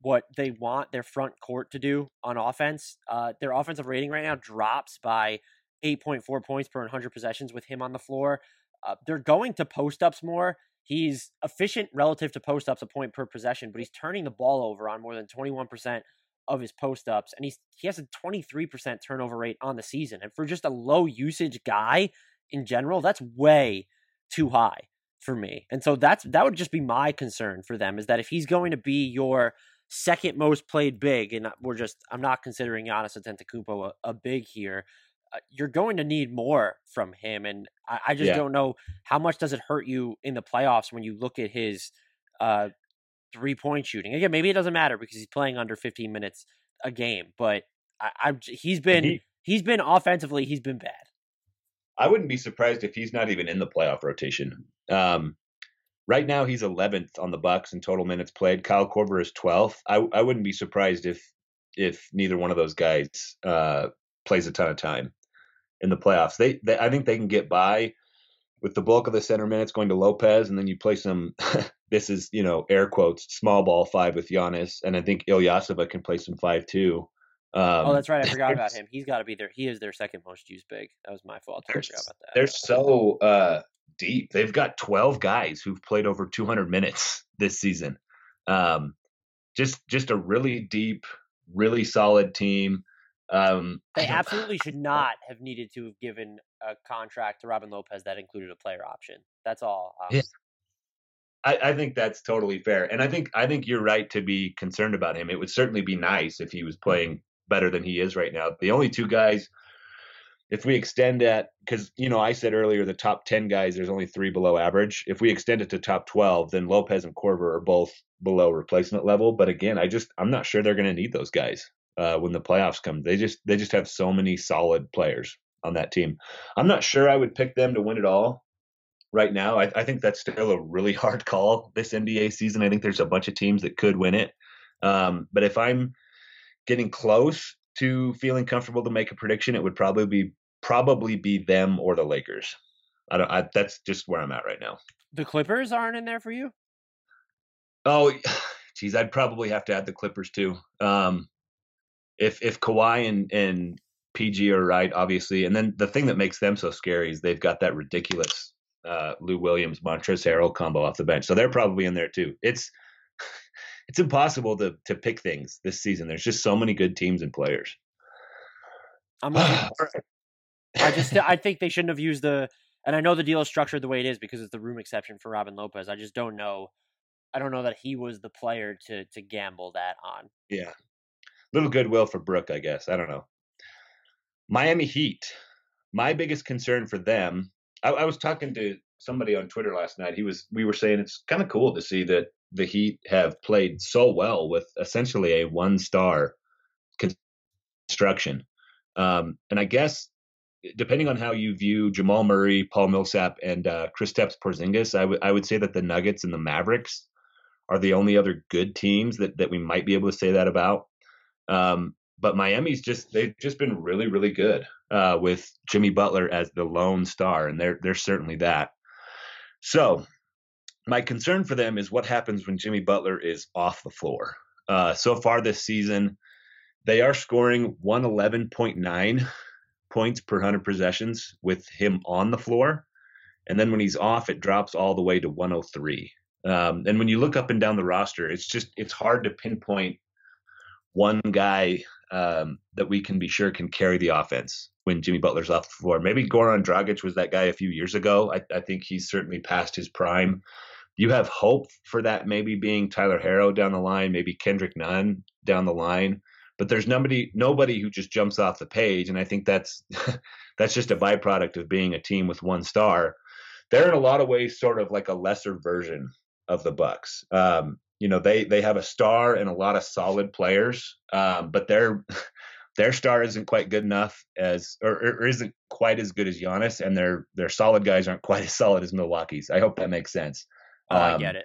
Speaker 1: what they want their front court to do on offense. Uh, their offensive rating right now drops by 8.4 points per 100 possessions with him on the floor. Uh, they're going to post ups more. He's efficient relative to post ups, a point per possession, but he's turning the ball over on more than 21% of his post ups, and he's he has a 23% turnover rate on the season. And for just a low usage guy in general, that's way too high for me. And so that's that would just be my concern for them is that if he's going to be your second most played big, and we're just I'm not considering Giannis Antetokounmpo a, a big here. Uh, you're going to need more from him, and I, I just yeah. don't know how much does it hurt you in the playoffs when you look at his uh, three point shooting. Again, maybe it doesn't matter because he's playing under 15 minutes a game, but I, I he's been he, he's been offensively he's been bad.
Speaker 2: I wouldn't be surprised if he's not even in the playoff rotation. Um, right now he's 11th on the Bucks in total minutes played. Kyle Korver is 12th. I, I wouldn't be surprised if if neither one of those guys uh, plays a ton of time in the playoffs. They, they I think they can get by with the bulk of the center minutes going to Lopez, and then you play some. this is you know air quotes small ball five with Giannis, and I think Ilyasova can play some five too.
Speaker 1: Um, oh, that's right. I forgot about him. He's got to be there. He is their second most used big. That was my fault. I forgot about that.
Speaker 2: They're so uh, deep. They've got 12 guys who've played over 200 minutes this season. Um, just just a really deep, really solid team. Um,
Speaker 1: they absolutely should not have needed to have given a contract to Robin Lopez that included a player option. That's all.
Speaker 2: Yeah. I, I, think that's totally fair, and I think I think you're right to be concerned about him. It would certainly be nice if he was playing better than he is right now. The only two guys, if we extend that, because you know I said earlier the top ten guys, there's only three below average. If we extend it to top twelve, then Lopez and Korver are both below replacement level. But again, I just I'm not sure they're going to need those guys uh, when the playoffs come. They just they just have so many solid players on that team. I'm not sure I would pick them to win it all right now. I, I think that's still a really hard call this NBA season. I think there's a bunch of teams that could win it. Um, but if I'm getting close to feeling comfortable to make a prediction, it would probably be probably be them or the Lakers. I don't. I, that's just where I'm at right now.
Speaker 1: The Clippers aren't in there for you.
Speaker 2: Oh, geez, I'd probably have to add the Clippers too. Um, if if Kawhi and and PG are right, obviously, and then the thing that makes them so scary is they've got that ridiculous uh, Lou Williams Montrezl Harrell combo off the bench, so they're probably in there too. It's it's impossible to to pick things this season. There's just so many good teams and players.
Speaker 1: I'm I just I think they shouldn't have used the And I know the deal is structured the way it is because it's the room exception for Robin Lopez. I just don't know. I don't know that he was the player to to gamble that on.
Speaker 2: Yeah, little goodwill for Brook, I guess. I don't know. Miami Heat. My biggest concern for them. I, I was talking to somebody on Twitter last night. He was. We were saying it's kind of cool to see that the Heat have played so well with essentially a one star construction. Um, and I guess depending on how you view Jamal Murray, Paul Millsap, and uh, Kristaps Porzingis, I would I would say that the Nuggets and the Mavericks are the only other good teams that that we might be able to say that about. Um, but Miami's just they've just been really really good uh, with Jimmy Butler as the lone star, and they're they're certainly that. So my concern for them is what happens when Jimmy Butler is off the floor. Uh, so far this season, they are scoring 111.9 points per 100 possessions with him on the floor. And then when he's off, it drops all the way to 103. Um, and when you look up and down the roster, it's just it's hard to pinpoint one guy um, that we can be sure can carry the offense when Jimmy Butler's off the floor. Maybe Goran Dragic was that guy a few years ago. I, I think he's certainly past his prime. You have hope for that maybe being Tyler Herro down the line, maybe Kendrick Nunn down the line but there's nobody nobody who just jumps off the page and i think that's that's just a byproduct of being a team with one star they're in a lot of ways sort of like a lesser version of the bucks um, you know they they have a star and a lot of solid players um, but their their star isn't quite good enough as or, or, isn't quite as good as Giannis and their their solid guys aren't quite as solid as Milwaukee's i hope that makes sense
Speaker 1: oh, um, i get it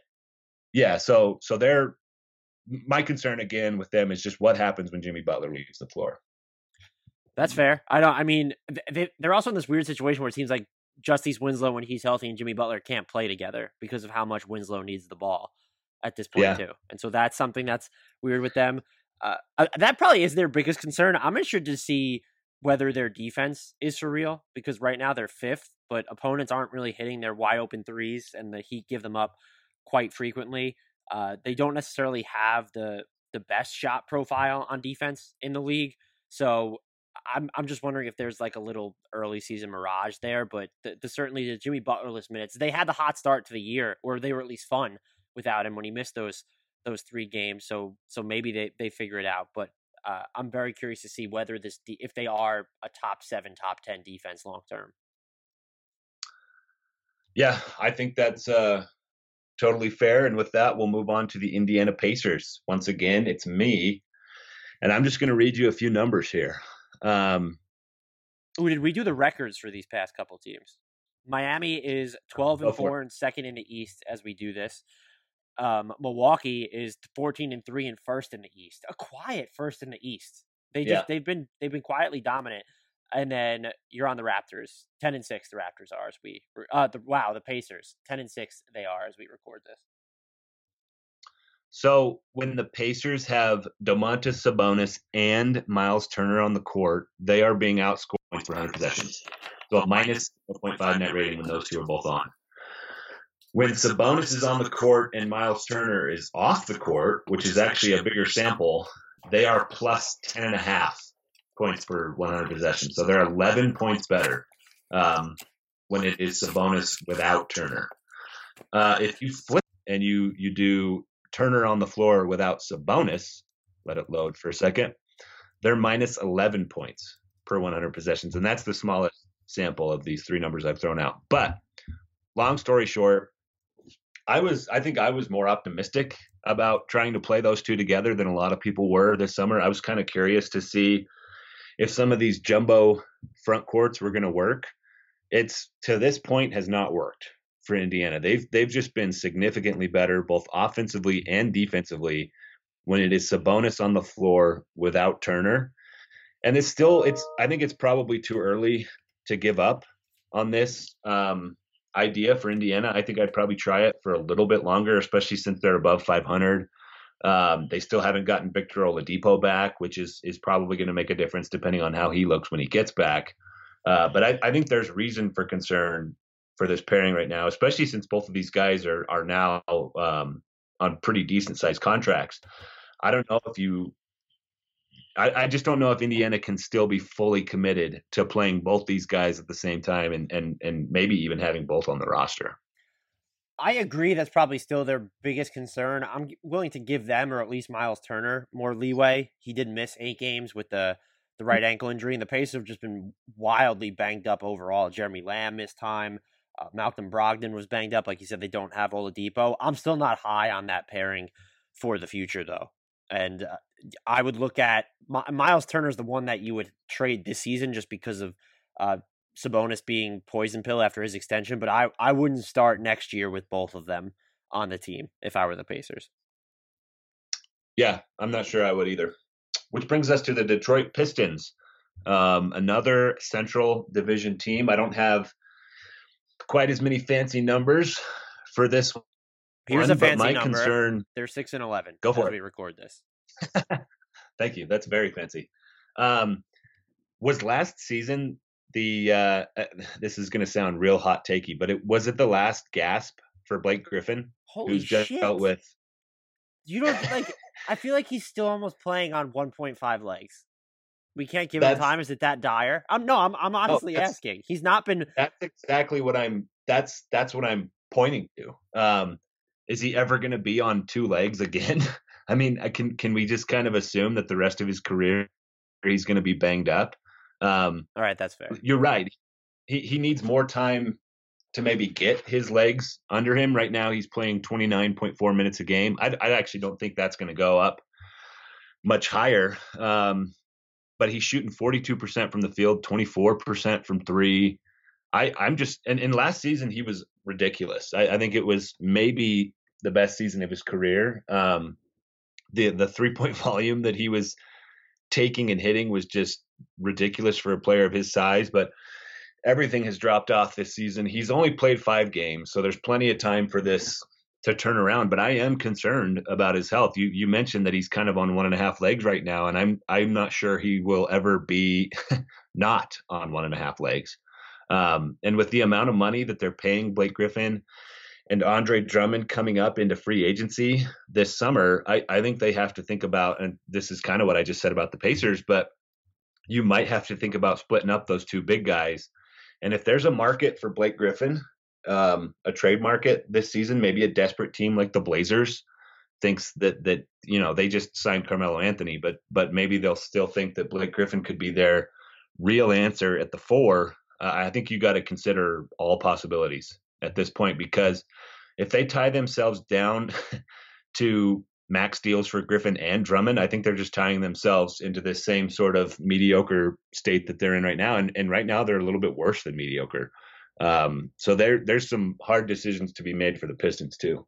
Speaker 2: yeah so so they're my concern again with them is just what happens when Jimmy Butler leaves the floor.
Speaker 1: That's fair. I don't. I mean, they, they're also in this weird situation where it seems like Justice Winslow, when he's healthy, and Jimmy Butler can't play together because of how much Winslow needs the ball at this point yeah. too. And so that's something that's weird with them. Uh, uh, that probably is their biggest concern. I'm interested to see whether their defense is for real because right now they're fifth, but opponents aren't really hitting their wide open threes, and the Heat give them up quite frequently. Uh, they don't necessarily have the the best shot profile on defense in the league. So I'm I'm just wondering if there's like a little early season mirage there, but the, the certainly the Jimmy Butlerless minutes they had the hot start to the year, or they were at least fun without him when he missed those those three games. So so maybe they they figure it out. But uh, I'm very curious to see whether this de- if they are a top seven, top ten defense long term.
Speaker 2: Yeah, I think that's uh, totally fair. And with that, we'll move on to the Indiana Pacers. Once again, it's me. And I'm just going to read you a few numbers here. Um,
Speaker 1: Ooh, did we do the records for these past couple teams? Miami is 12 and 4 and second in the East as we do this. Um, Milwaukee is 14 and 3 and first in the East. A quiet first in the East. They just yeah. they've been they've been quietly dominant and then you're on the Raptors. Ten and six, the Raptors are as we. Uh, the wow, the Pacers. Ten and six, they are as we record this.
Speaker 2: So when the Pacers have Domantas Sabonis and Miles Turner on the court, they are being outscored for 100 possessions. So a minus 0.5 net rating when those two are both on. When Sabonis is on the court and Miles Turner is off the court, which is actually a bigger sample, they are plus 10 and a half points per 100 possessions. So they're 11 points better um, when it is Sabonis without Turner. Uh, if you flip and you you do Turner on the floor without Sabonis, let it load for a second, they're minus 11 points per 100 possessions, and that's the smallest sample of these three numbers I've thrown out. But long story short, I was I think I was more optimistic about trying to play those two together than a lot of people were this summer. I was kind of curious to see if some of these jumbo front courts were going to work. It's to this point has not worked for Indiana. They've they've just been significantly better both offensively and defensively when it is Sabonis on the floor without Turner. And it's still it's I think it's probably too early to give up on this um, idea for Indiana. I think I'd probably try it for a little bit longer, especially since they're above 500. Um, they still haven't gotten Victor Oladipo back, which is is probably going to make a difference depending on how he looks when he gets back. Uh, but I, I, think there's reason for concern for this pairing right now, especially since both of these guys are are now um, on pretty decent sized contracts. I don't know if you I, I, just don't know if Indiana can still be fully committed to playing both these guys at the same time and and and maybe even having both on the roster.
Speaker 1: I agree. That's probably still their biggest concern. I'm willing to give them, or at least Miles Turner, more leeway. He did miss eight games with the the right ankle injury, and the Pacers have just been wildly banged up overall. Jeremy Lamb missed time. Uh, Malcolm Brogdon was banged up. Like you said, they don't have Oladipo. I'm still not high on that pairing for the future, though. And uh, I would look at Miles Turner is the one that you would trade this season just because of uh, Sabonis being poison pill after his extension. But I, I wouldn't start next year with both of them on the team if I were the Pacers.
Speaker 2: Yeah, I'm not sure I would either. Which brings us to the Detroit Pistons, um, another Central Division team. I don't have quite as many fancy numbers for this.
Speaker 1: Here's one, a fancy my number. Concern, They're six and eleven.
Speaker 2: Go for
Speaker 1: it. We record this.
Speaker 2: Thank you. That's very fancy. Um, was last season the uh, uh this is going to sound real hot takey, but it was it the last gasp for Blake Griffin,
Speaker 1: Holy who's just shit.
Speaker 2: dealt with.
Speaker 1: You don't like. I feel like he's still almost playing on 1.5 legs. We can't give that's, him time. Is it that dire? I'm no. I'm I'm honestly asking. He's not been.
Speaker 2: That's exactly what I'm. That's that's what I'm pointing to. Um, is he ever going to be on two legs again? I mean, can can we just kind of assume that the rest of his career he's going to be banged up? Um,
Speaker 1: All right, that's fair.
Speaker 2: You're right. He he needs more time to maybe get his legs under him. Right now, he's playing 29.4 minutes a game. I, I actually don't think that's going to go up much higher. Um, but he's shooting 42% from the field, 24% from three. I, I'm just, and, and last season he was ridiculous. I, I think it was maybe the best season of his career. Um, the the three point volume that he was taking and hitting was just ridiculous for a player of his size. But everything has dropped off this season. He's only played five games, so there's plenty of time for this to turn around. But I am concerned about his health. You you mentioned that he's kind of on one and a half legs right now, and I'm I'm not sure he will ever be not on one and a half legs. Um, and with the amount of money that they're paying Blake Griffin and Andre Drummond coming up into free agency this summer, I, I think they have to think about, and this is kind of what I just said about the Pacers, but you might have to think about splitting up those two big guys. And if there's a market for Blake Griffin, um, a trade market this season, maybe a desperate team like the Blazers thinks that that you know they just signed Carmelo Anthony, but but maybe they'll still think that Blake Griffin could be their real answer at the four. Uh, I think you got to consider all possibilities at this point because if they tie themselves down to max deals for Griffin and Drummond, I think they're just tying themselves into this same sort of mediocre state that they're in right now. And and right now they're a little bit worse than mediocre. Um, so there there's some hard decisions to be made for the Pistons too.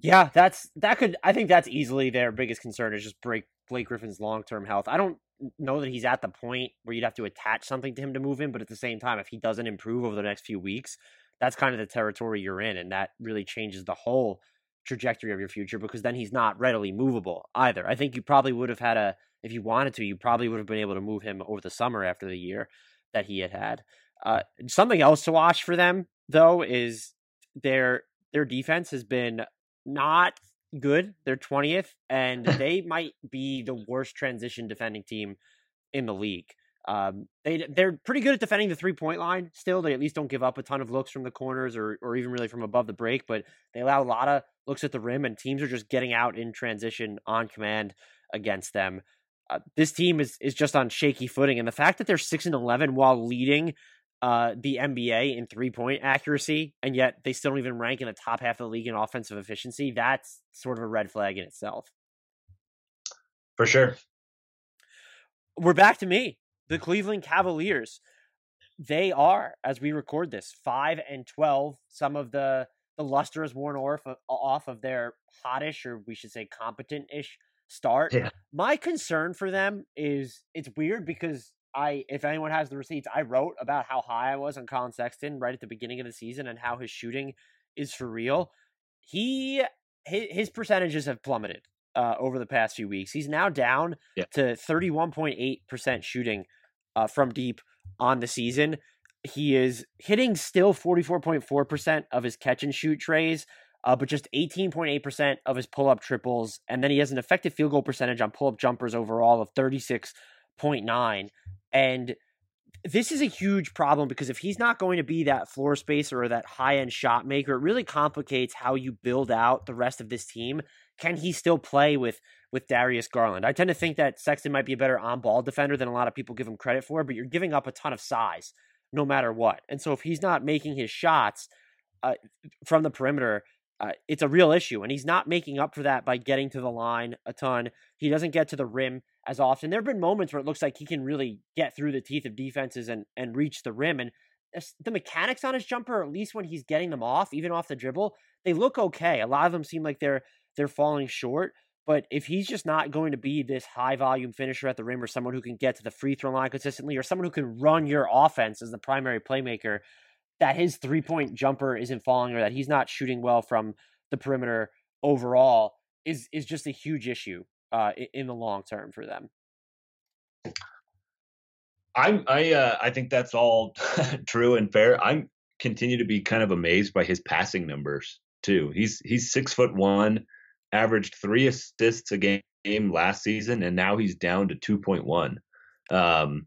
Speaker 1: Yeah, that's that could I think that's easily their biggest concern is just break Blake Griffin's long term health. I don't know that he's at the point where you'd have to attach something to him to move him, but at the same time, if he doesn't improve over the next few weeks, that's kind of the territory you're in, and that really changes the whole trajectory of your future because then he's not readily movable either. I think you probably would have had a if you wanted to, you probably would have been able to move him over the summer after the year that he had had. Uh, something else to watch for them though is their their defense has been not good. They're twentieth, and they might be the worst transition defending team in the league. Um, they they're pretty good at defending the three point line. Still, they at least don't give up a ton of looks from the corners or or even really from above the break. But they allow a lot of looks at the rim, and teams are just getting out in transition on command against them. Uh, this team is is just on shaky footing, and the fact that they're six and eleven while leading uh, the NBA in three point accuracy, and yet they still don't even rank in the top half of the league in offensive efficiency, that's sort of a red flag in itself.
Speaker 2: For sure.
Speaker 1: We're back to me the Cleveland Cavaliers. They are, as we record this, five and twelve. Some of the the luster is worn off of, off of their hottish, or we should say competent-ish start. Yeah. My concern for them is it's weird because I, if anyone has the receipts, I wrote about how high I was on Collin Sexton right at the beginning of the season and how his shooting is for real. He his, his percentages have plummeted uh, over the past few weeks. He's now down yeah. to 31.8% shooting uh, from deep on the season. He is hitting still 44.4% of his catch and shoot treys. uh, but just 18.8% of his pull up triples. And then he has an effective field goal percentage on pull up jumpers overall of 36.9. And this is a huge problem because if he's not going to be that floor spacer or that high end shot maker, it really complicates how you build out the rest of this team. Can he still play with with Darius Garland? I tend to think that Sexton might be a better on ball defender than a lot of people give him credit for, but you're giving up a ton of size no matter what. And so if he's not making his shots uh, from the perimeter, uh, it's a real issue. And he's not making up for that by getting to the line a ton. He doesn't get to the rim as often. There have been moments where it looks like he can really get through the teeth of defenses and, and reach the rim. And the mechanics on his jumper, at least when he's getting them off, even off the dribble, they look okay. A lot of them seem like they're they're falling short. But if he's just not going to be this high volume finisher at the rim or someone who can get to the free throw line consistently or someone who can run your offense as the primary playmaker, that his three point jumper isn't falling or that he's not shooting well from the perimeter overall is is just a huge issue uh, in the long term for them.
Speaker 2: I'm I uh, I think that's all true and fair. I'm continue to be kind of amazed by his passing numbers too. He's he's six foot one, averaged three assists a game last season, and now he's down to two point one. Um,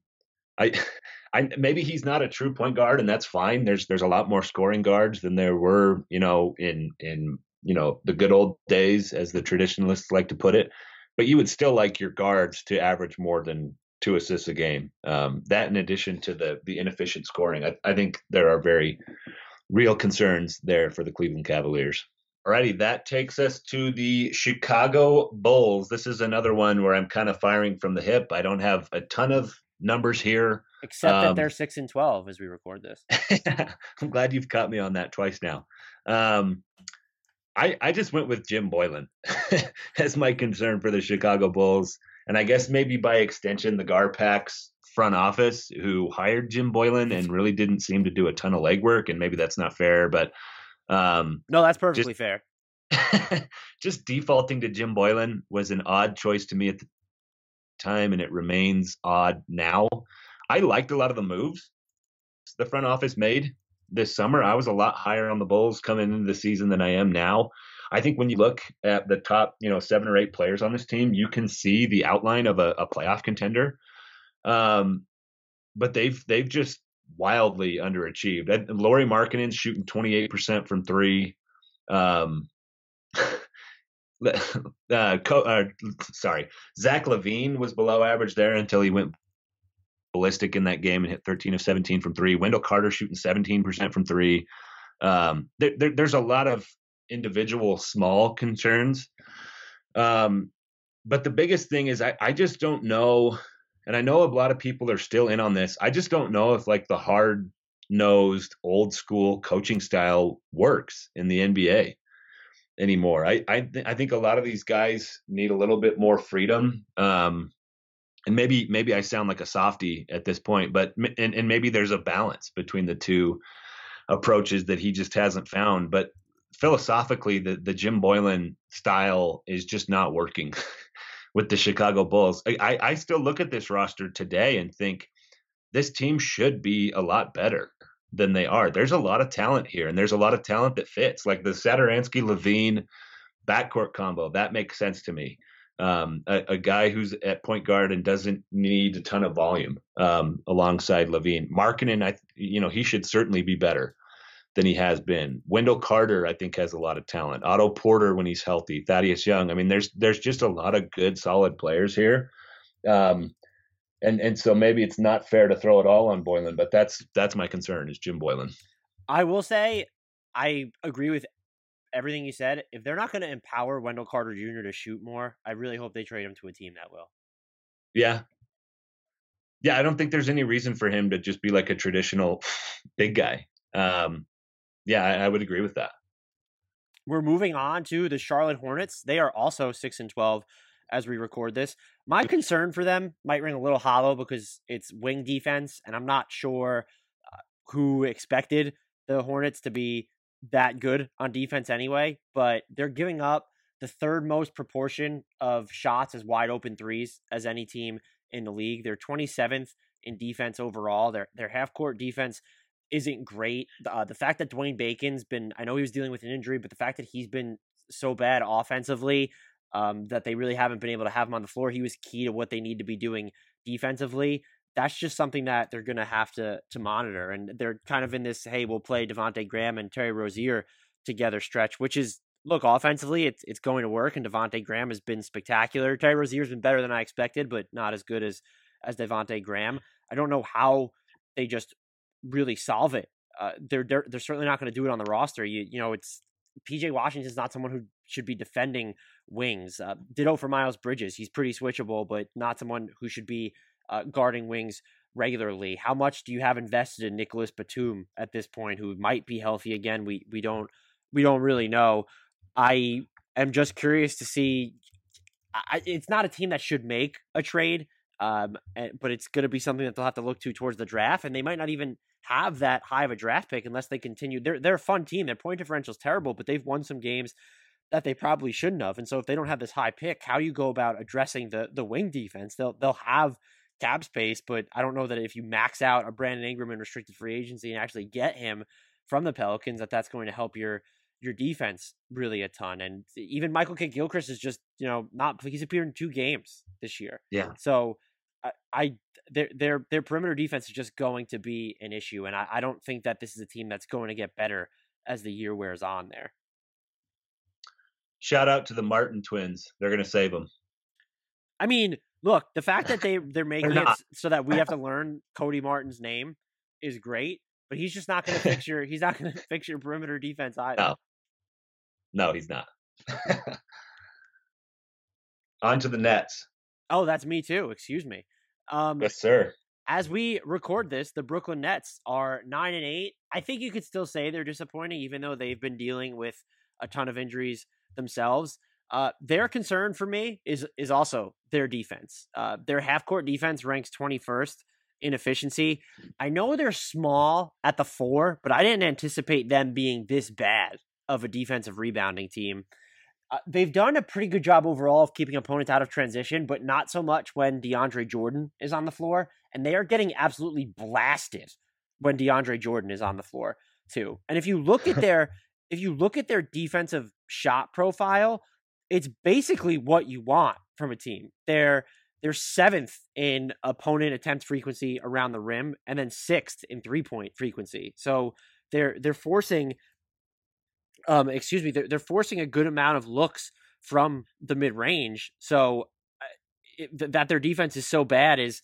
Speaker 2: I I, maybe he's not a true point guard, and that's fine. There's there's a lot more scoring guards than there were, you know, in in you know the good old days, as the traditionalists like to put it. But you would still like your guards to average more than two assists a game. Um, that, in addition to the the inefficient scoring, I, I think there are very real concerns there for the Cleveland Cavaliers. Alrighty, that takes us to the Chicago Bulls. This is another one where I'm kind of firing from the hip. I don't have a ton of numbers here.
Speaker 1: Except um, that they're six and twelve as we record this.
Speaker 2: I'm glad you've caught me on that twice now. Um, I I just went with Jim Boylen as my concern for the Chicago Bulls, and I guess maybe by extension the Garpax front office who hired Jim Boylen and really didn't seem to do a ton of legwork, and maybe that's not fair, but um,
Speaker 1: no, that's perfectly
Speaker 2: just,
Speaker 1: fair.
Speaker 2: just defaulting to Jim Boylen was an odd choice to me at the time, and it remains odd now. I liked a lot of the moves the front office made this summer. I was a lot higher on the Bulls coming into the season than I am now. I think when you look at the top, you know, seven or eight players on this team, you can see the outline of a, a playoff contender. Um, but they've they've just wildly underachieved. Lauri Markkanen's shooting 28% from three. Um, uh, co- uh, sorry, Zach LaVine was below average there until he went ballistic in that game and hit 13 of 17 from three. Wendell Carter shooting 17% from three. Um, there, there, there's a lot of individual small concerns. Um, but the biggest thing is I, I just don't know, and I know a lot of people are still in on this. I just don't know if like the hard nosed old school coaching style works in the NBA anymore. I I, th- I think a lot of these guys need a little bit more freedom. Um, and maybe maybe I sound like a softy at this point, but and, and maybe there's a balance between the two approaches that he just hasn't found. But philosophically, the the Jim Boylen style is just not working with the Chicago Bulls. I, I still look at this roster today and think this team should be a lot better than they are. There's a lot of talent here, and there's a lot of talent that fits. Like the Satoransky LaVine backcourt combo, that makes sense to me um, a, a, guy who's at point guard and doesn't need a ton of volume um, alongside LaVine. Markkanen, I you know he should certainly be better than he has been. Wendell Carter, I think, has a lot of talent. Otto Porter when he's healthy. Thaddeus Young. I mean, there's there's just a lot of good, solid players here. Um, and and so maybe it's not fair to throw it all on Boylen, but that's that's my concern is Jim Boylen.
Speaker 1: I will say I agree with everything you said, if they're not going to empower Wendell Carter Jr. to shoot more, I really hope they trade him to a team that will.
Speaker 2: Yeah. Yeah, I don't think there's any reason for him to just be like a traditional big guy. Um, yeah, I, I would agree with that.
Speaker 1: We're moving on to the Charlotte Hornets. They are also 6 and 12 as we record this. My concern for them might ring a little hollow because it's wing defense, and I'm not sure uh, who expected the Hornets to be that good on defense anyway, but they're giving up the third most proportion of shots as wide open threes as any team in the league. They're 27th in defense overall. Their their half court defense isn't great. Uh, the fact that Dwayne Bacon's been, I know he was dealing with an injury, but the fact that he's been so bad offensively um, that they really haven't been able to have him on the floor, he was key to what they need to be doing defensively. That's just something that they're going to have to to monitor, and they're kind of in this, hey, we'll play Devonte Graham and Terry Rozier together stretch, which is look offensively, it's it's going to work, and Devonte Graham has been spectacular. Terry Rozier's been better than I expected, but not as good as as Devonte Graham. I don't know how they just really solve it. Uh, they're they're they're certainly not going to do it on the roster. You you know it's PJ Washington's not someone who should be defending wings. Uh, ditto for Miles Bridges. He's pretty switchable, but not someone who should be uh, guarding wings regularly. How much do you have invested in Nicholas Batum at this point, who might be healthy again? We we don't we don't really know. I am just curious to see. I, it's not a team that should make a trade, um, and, but it's going to be something that they'll have to look to towards the draft, and they might not even have that high of a draft pick unless they continue. They're they're a fun team. Their point differential is terrible, but they've won some games that they probably shouldn't have. And so if they don't have this high pick, how you go about addressing the the wing defense? They'll they'll have cap space, but I don't know that if you max out a Brandon Ingram in restricted free agency and actually get him from the Pelicans, that that's going to help your your defense really a ton. And even Michael Kidd Gilchrist is just you know not he's appeared in two games this year.
Speaker 2: Yeah.
Speaker 1: So I, I their their their perimeter defense is just going to be an issue, and I, I don't think that this is a team that's going to get better as the year wears on. There.
Speaker 2: Shout out to the Martin twins. They're going to save them.
Speaker 1: I mean, look, the fact that they they're making they're it so that we have to learn Cody Martin's name is great, but he's just not going to fix your he's not going to fix your perimeter defense either.
Speaker 2: No. No, he's not. On to the Nets.
Speaker 1: Oh, that's me too. Excuse me.
Speaker 2: Um, yes, sir.
Speaker 1: As we record this, the Brooklyn Nets are nine and eight. I think you could still say they're disappointing, even though they've been dealing with a ton of injuries themselves. Uh, their concern for me is is also their defense. Uh, their half court defense ranks twenty first in efficiency. I know they're small at the four, but I didn't anticipate them being this bad of a defensive rebounding team. Uh, they've done a pretty good job overall of keeping opponents out of transition, but not so much when DeAndre Jordan is on the floor. And they are getting absolutely blasted when DeAndre Jordan is on the floor too. And if you look at their if you look at their defensive shot profile, it's basically what you want from a team. They're they're seventh in opponent attempt frequency around the rim, and then sixth in three point frequency. So they're they're forcing um, excuse me, they're, they're forcing a good amount of looks from the mid range. So uh, it, th- that their defense is so bad is,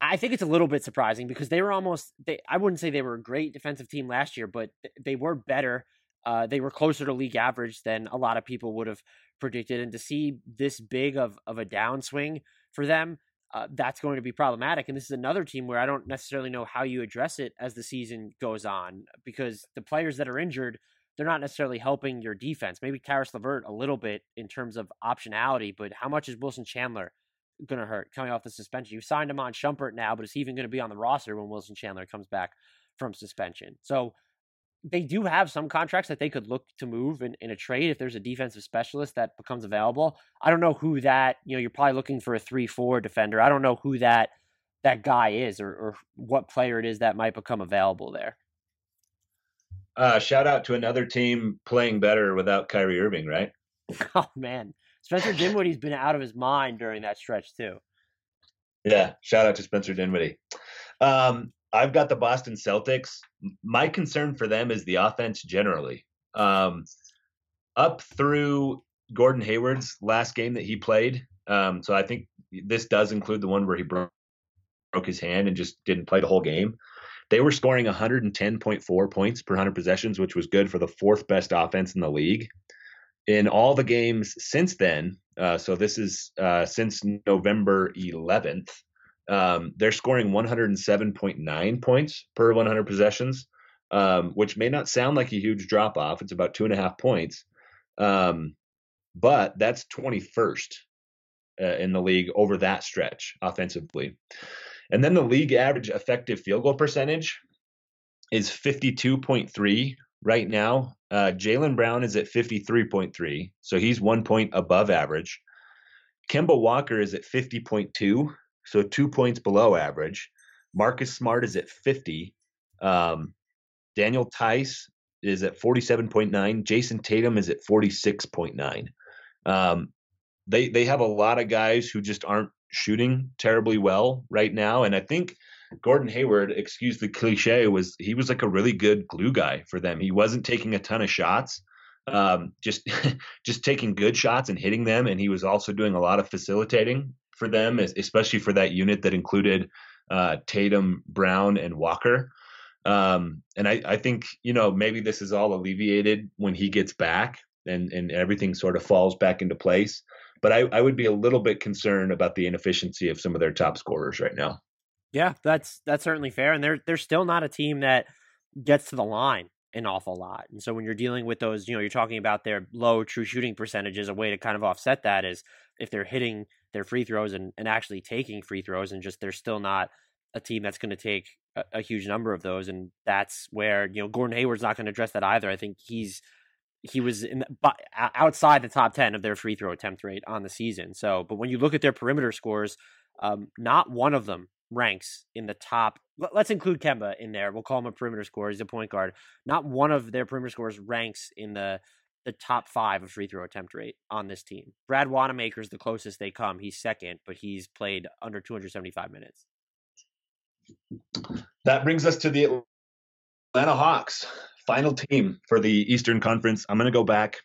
Speaker 1: I think it's a little bit surprising because they were almost. They, I wouldn't say they were a great defensive team last year, but they were better. Uh, they were closer to league average than a lot of people would have predicted, and to see this big of of a downswing for them, uh, that's going to be problematic. And this is another team where I don't necessarily know how you address it as the season goes on because the players that are injured they're not necessarily helping your defense. Maybe Caris LeVert a little bit in terms of optionality, but how much is Wilson Chandler going to hurt coming off the suspension? You signed him on Shumpert now, but is he even going to be on the roster when Wilson Chandler comes back from suspension? So they do have some contracts that they could look to move in, in a trade if there's a defensive specialist that becomes available. I don't know who that, you know, you're probably looking for a 3 4 defender. I don't know who that that guy is or, or what player it is that might become available there.
Speaker 2: Uh, shout out to another team playing better without Kyrie Irving, right?
Speaker 1: Oh man, Spencer Dinwiddie's been out of his mind during that stretch too.
Speaker 2: Yeah, shout out to Spencer Dinwiddie. Um, I've got the Boston Celtics. My concern for them is the offense generally. Um, up through Gordon Hayward's last game that he played. Um, so I think this does include the one where he broke, broke his hand and just didn't play the whole game. They were scoring 110.4 points per 100 possessions, which was good for the fourth best offense in the league. In all the games since then, uh, so this is uh, since November 11th, um, they're scoring 107.9 points per 100 possessions, um, which may not sound like a huge drop off. It's about two and a half points, um, but that's 21st uh, in the league over that stretch offensively. And then the league average effective field goal percentage is 52.3 right now. Uh, Jaylen Brown is at 53.3, so he's one point above average. Kemba Walker is at 50.2, so two points below average. Marcus Smart is at 50. Um, Daniel Theis is at 47.9. Jayson Tatum is at 46.9. Um, they they have a lot of guys who just aren't shooting terribly well right now, and I think Gordon Hayward, excuse the cliche, was he was like a really good glue guy for them. He wasn't taking a ton of shots, um, just just taking good shots and hitting them, and he was also doing a lot of facilitating for them, especially for that unit that included uh, Tatum, Brown, and Walker. Um, and I, I think you know maybe this is all alleviated when he gets back and and everything sort of falls back into place. But I, I would be a little bit concerned about the inefficiency of some of their top scorers right now.
Speaker 1: Yeah, that's that's certainly fair, and they're they're still not a team that gets to the line an awful lot. And so when you're dealing with those, you know, you're talking about their low true shooting percentages, a way to kind of offset that is if they're hitting their free throws and, and actually taking free throws and just they're still not a team that's going to take a, a, huge number of those. And that's where, you know, Gordon Hayward's not going to address that either. I think he's he was in the, outside the top 10 of their free throw attempt rate on the season. So, but when you look at their perimeter scores, um, not one of them ranks in the top. Let's include Kemba in there. We'll call him a perimeter scorer. He's a point guard. Not one of their perimeter scores ranks in the the top five of free throw attempt rate on this team. Brad Wanamaker is the closest they come. He's second, but he's played under 275 minutes.
Speaker 2: That brings us to the Atlanta Hawks, final team for the Eastern Conference. I'm going to go back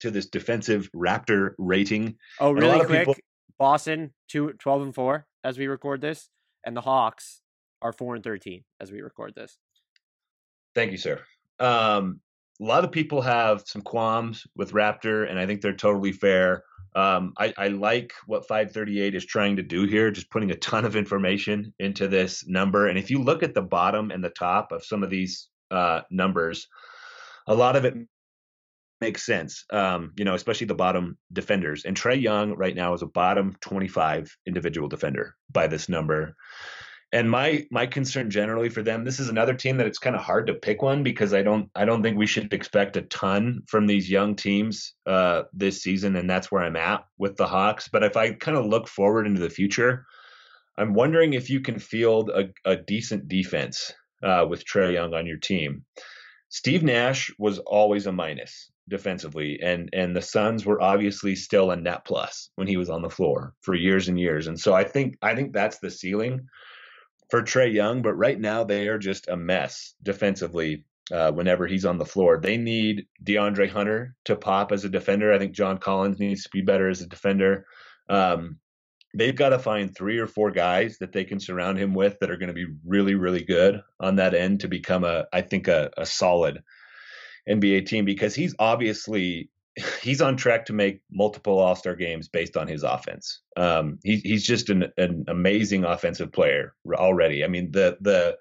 Speaker 2: to this defensive Raptor rating.
Speaker 1: Oh, really quick. People... Boston, two, 12 and 4 as we record this and the Hawks are four and thirteen as we record this.
Speaker 2: Thank you, sir. Um, a lot of people have some qualms with Raptor, and I think they're totally fair. Um, I, I, like what 538 is trying to do here, just putting a ton of information into this number. And if you look at the bottom and the top of some of these uh, numbers, a lot of it makes sense. Um, you know, especially the bottom defenders. And Trae Young right now is a bottom 25 individual defender by this number. And my my concern generally for them, this is another team that it's kind of hard to pick one because I don't I don't think we should expect a ton from these young teams uh, this season, and that's where I'm at with the Hawks. But if I kind of look forward into the future, I'm wondering if you can field a, a decent defense uh, with Trae Young on your team. Steve Nash was always a minus defensively, and and the Suns were obviously still a net plus when he was on the floor for years and years. And so I think I think that's the ceiling for Trae Young. But right now they are just a mess defensively. Uh, whenever he's on the floor, they need DeAndre Hunter to pop as a defender. I think John Collins needs to be better as a defender. Um, they've got to find three or four guys that they can surround him with that are going to be really, really good on that end to become a, I think, a, a solid NBA team because he's obviously he's on track to make multiple All Star games based on his offense. Um, he, he's just an, an amazing offensive player already. I mean the the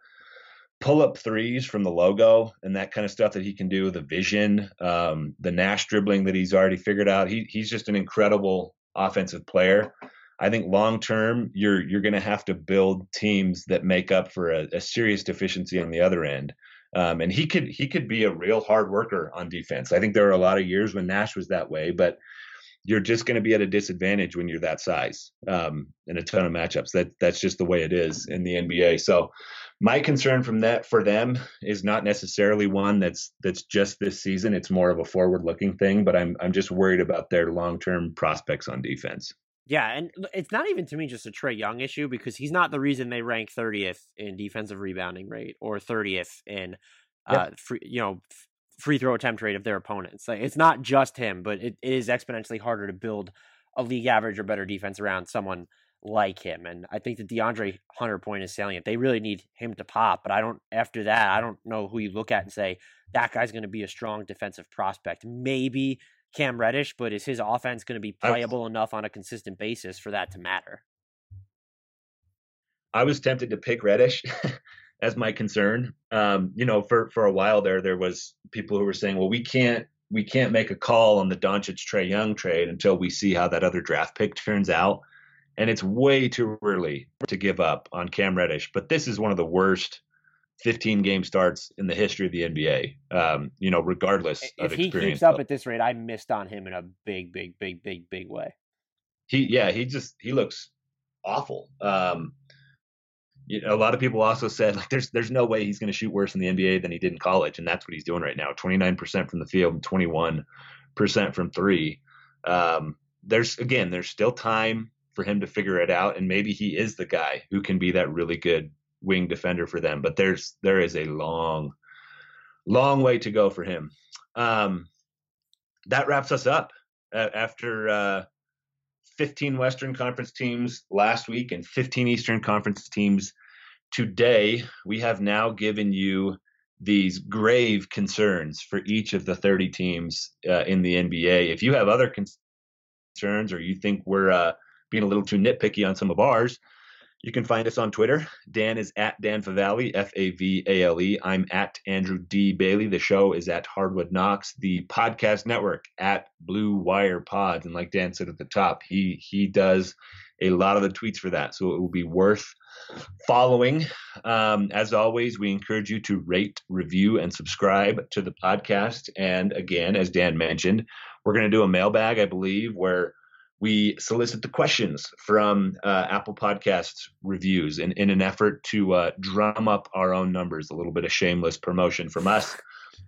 Speaker 2: pull up threes from the logo and that kind of stuff that he can do, the vision, um, the Nash dribbling that he's already figured out. He he's just an incredible offensive player. I think long term, you're you're going to have to build teams that make up for a, a serious deficiency on the other end. Um, and he could he could be a real hard worker on defense. I think there were a lot of years when Nash was that way, but you're just going to be at a disadvantage when you're that size um, in a ton of matchups. That that's just the way it is in the NBA. So my concern from that for them is not necessarily one that's that's just this season. It's more of a forward looking thing. But I'm I'm just worried about their long term prospects on defense.
Speaker 1: Yeah, and it's not even to me just a Trae Young issue because he's not the reason they rank 30th in defensive rebounding rate or 30th in uh free, you know free throw attempt rate of their opponents. Like, it's not just him, but it, it is exponentially harder to build a league average or better defense around someone like him. And I think the DeAndre Hunter point is salient. They really need him to pop, but I don't after that, I don't know who you look at and say that guy's going to be a strong defensive prospect. Maybe Cam Reddish, but is his offense going to be playable enough on a consistent basis for that to matter?
Speaker 2: I was tempted to pick Reddish as my concern. Um, you know, for for a while there, there was people who were saying, "Well, we can't we can't make a call on the Doncic Trae Young trade until we see how that other draft pick turns out." And it's way too early to give up on Cam Reddish. But this is one of the worst 15 game starts in the history of the NBA. Um, you know, regardless of
Speaker 1: if
Speaker 2: he
Speaker 1: keeps up at this rate, I missed on him in a big, big, big, big, big way.
Speaker 2: He, yeah, he just he looks awful. Um, you know, a lot of people also said like there's there's no way he's going to shoot worse in the NBA than he did in college, and that's what he's doing right now. 29% from the field, 21% from three. Um, there's again, there's still time for him to figure it out, and maybe he is the guy who can be that really good wing defender for them. But there's there is a long, long way to go for him. Um, that wraps us up uh, after uh, 15 Western Conference teams last week and 15 Eastern Conference teams today. We have now given you these grave concerns for each of the 30 teams uh, in the NBA. If you have other concerns or you think we're uh, being a little too nitpicky on some of ours, you can find us on Twitter. Dan is at Dan Favale, F A V A L E. I'm at Andrew D. Bailey. The show is at Hardwood Knocks. The podcast network at Blue Wire Pods. And like Dan said at the top, he he does a lot of the tweets for that. So it will be worth following. Um, as always, we encourage you to rate, review, and subscribe to the podcast. And again, as Dan mentioned, we're going to do a mailbag, I believe, where we solicit the questions from uh, Apple Podcasts reviews in, in an effort to uh, drum up our own numbers. A little bit of shameless promotion from us.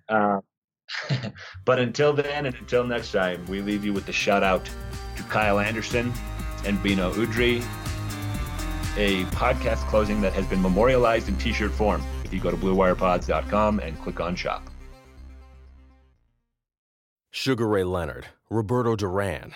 Speaker 2: Uh, but until then and until next time, we leave you with the shout out to Kyle Anderson and Beno Udrih, a podcast closing that has been memorialized in t shirt form. If you go to bluewirepods.com and click on shop.
Speaker 3: Sugar Ray Leonard, Roberto Duran.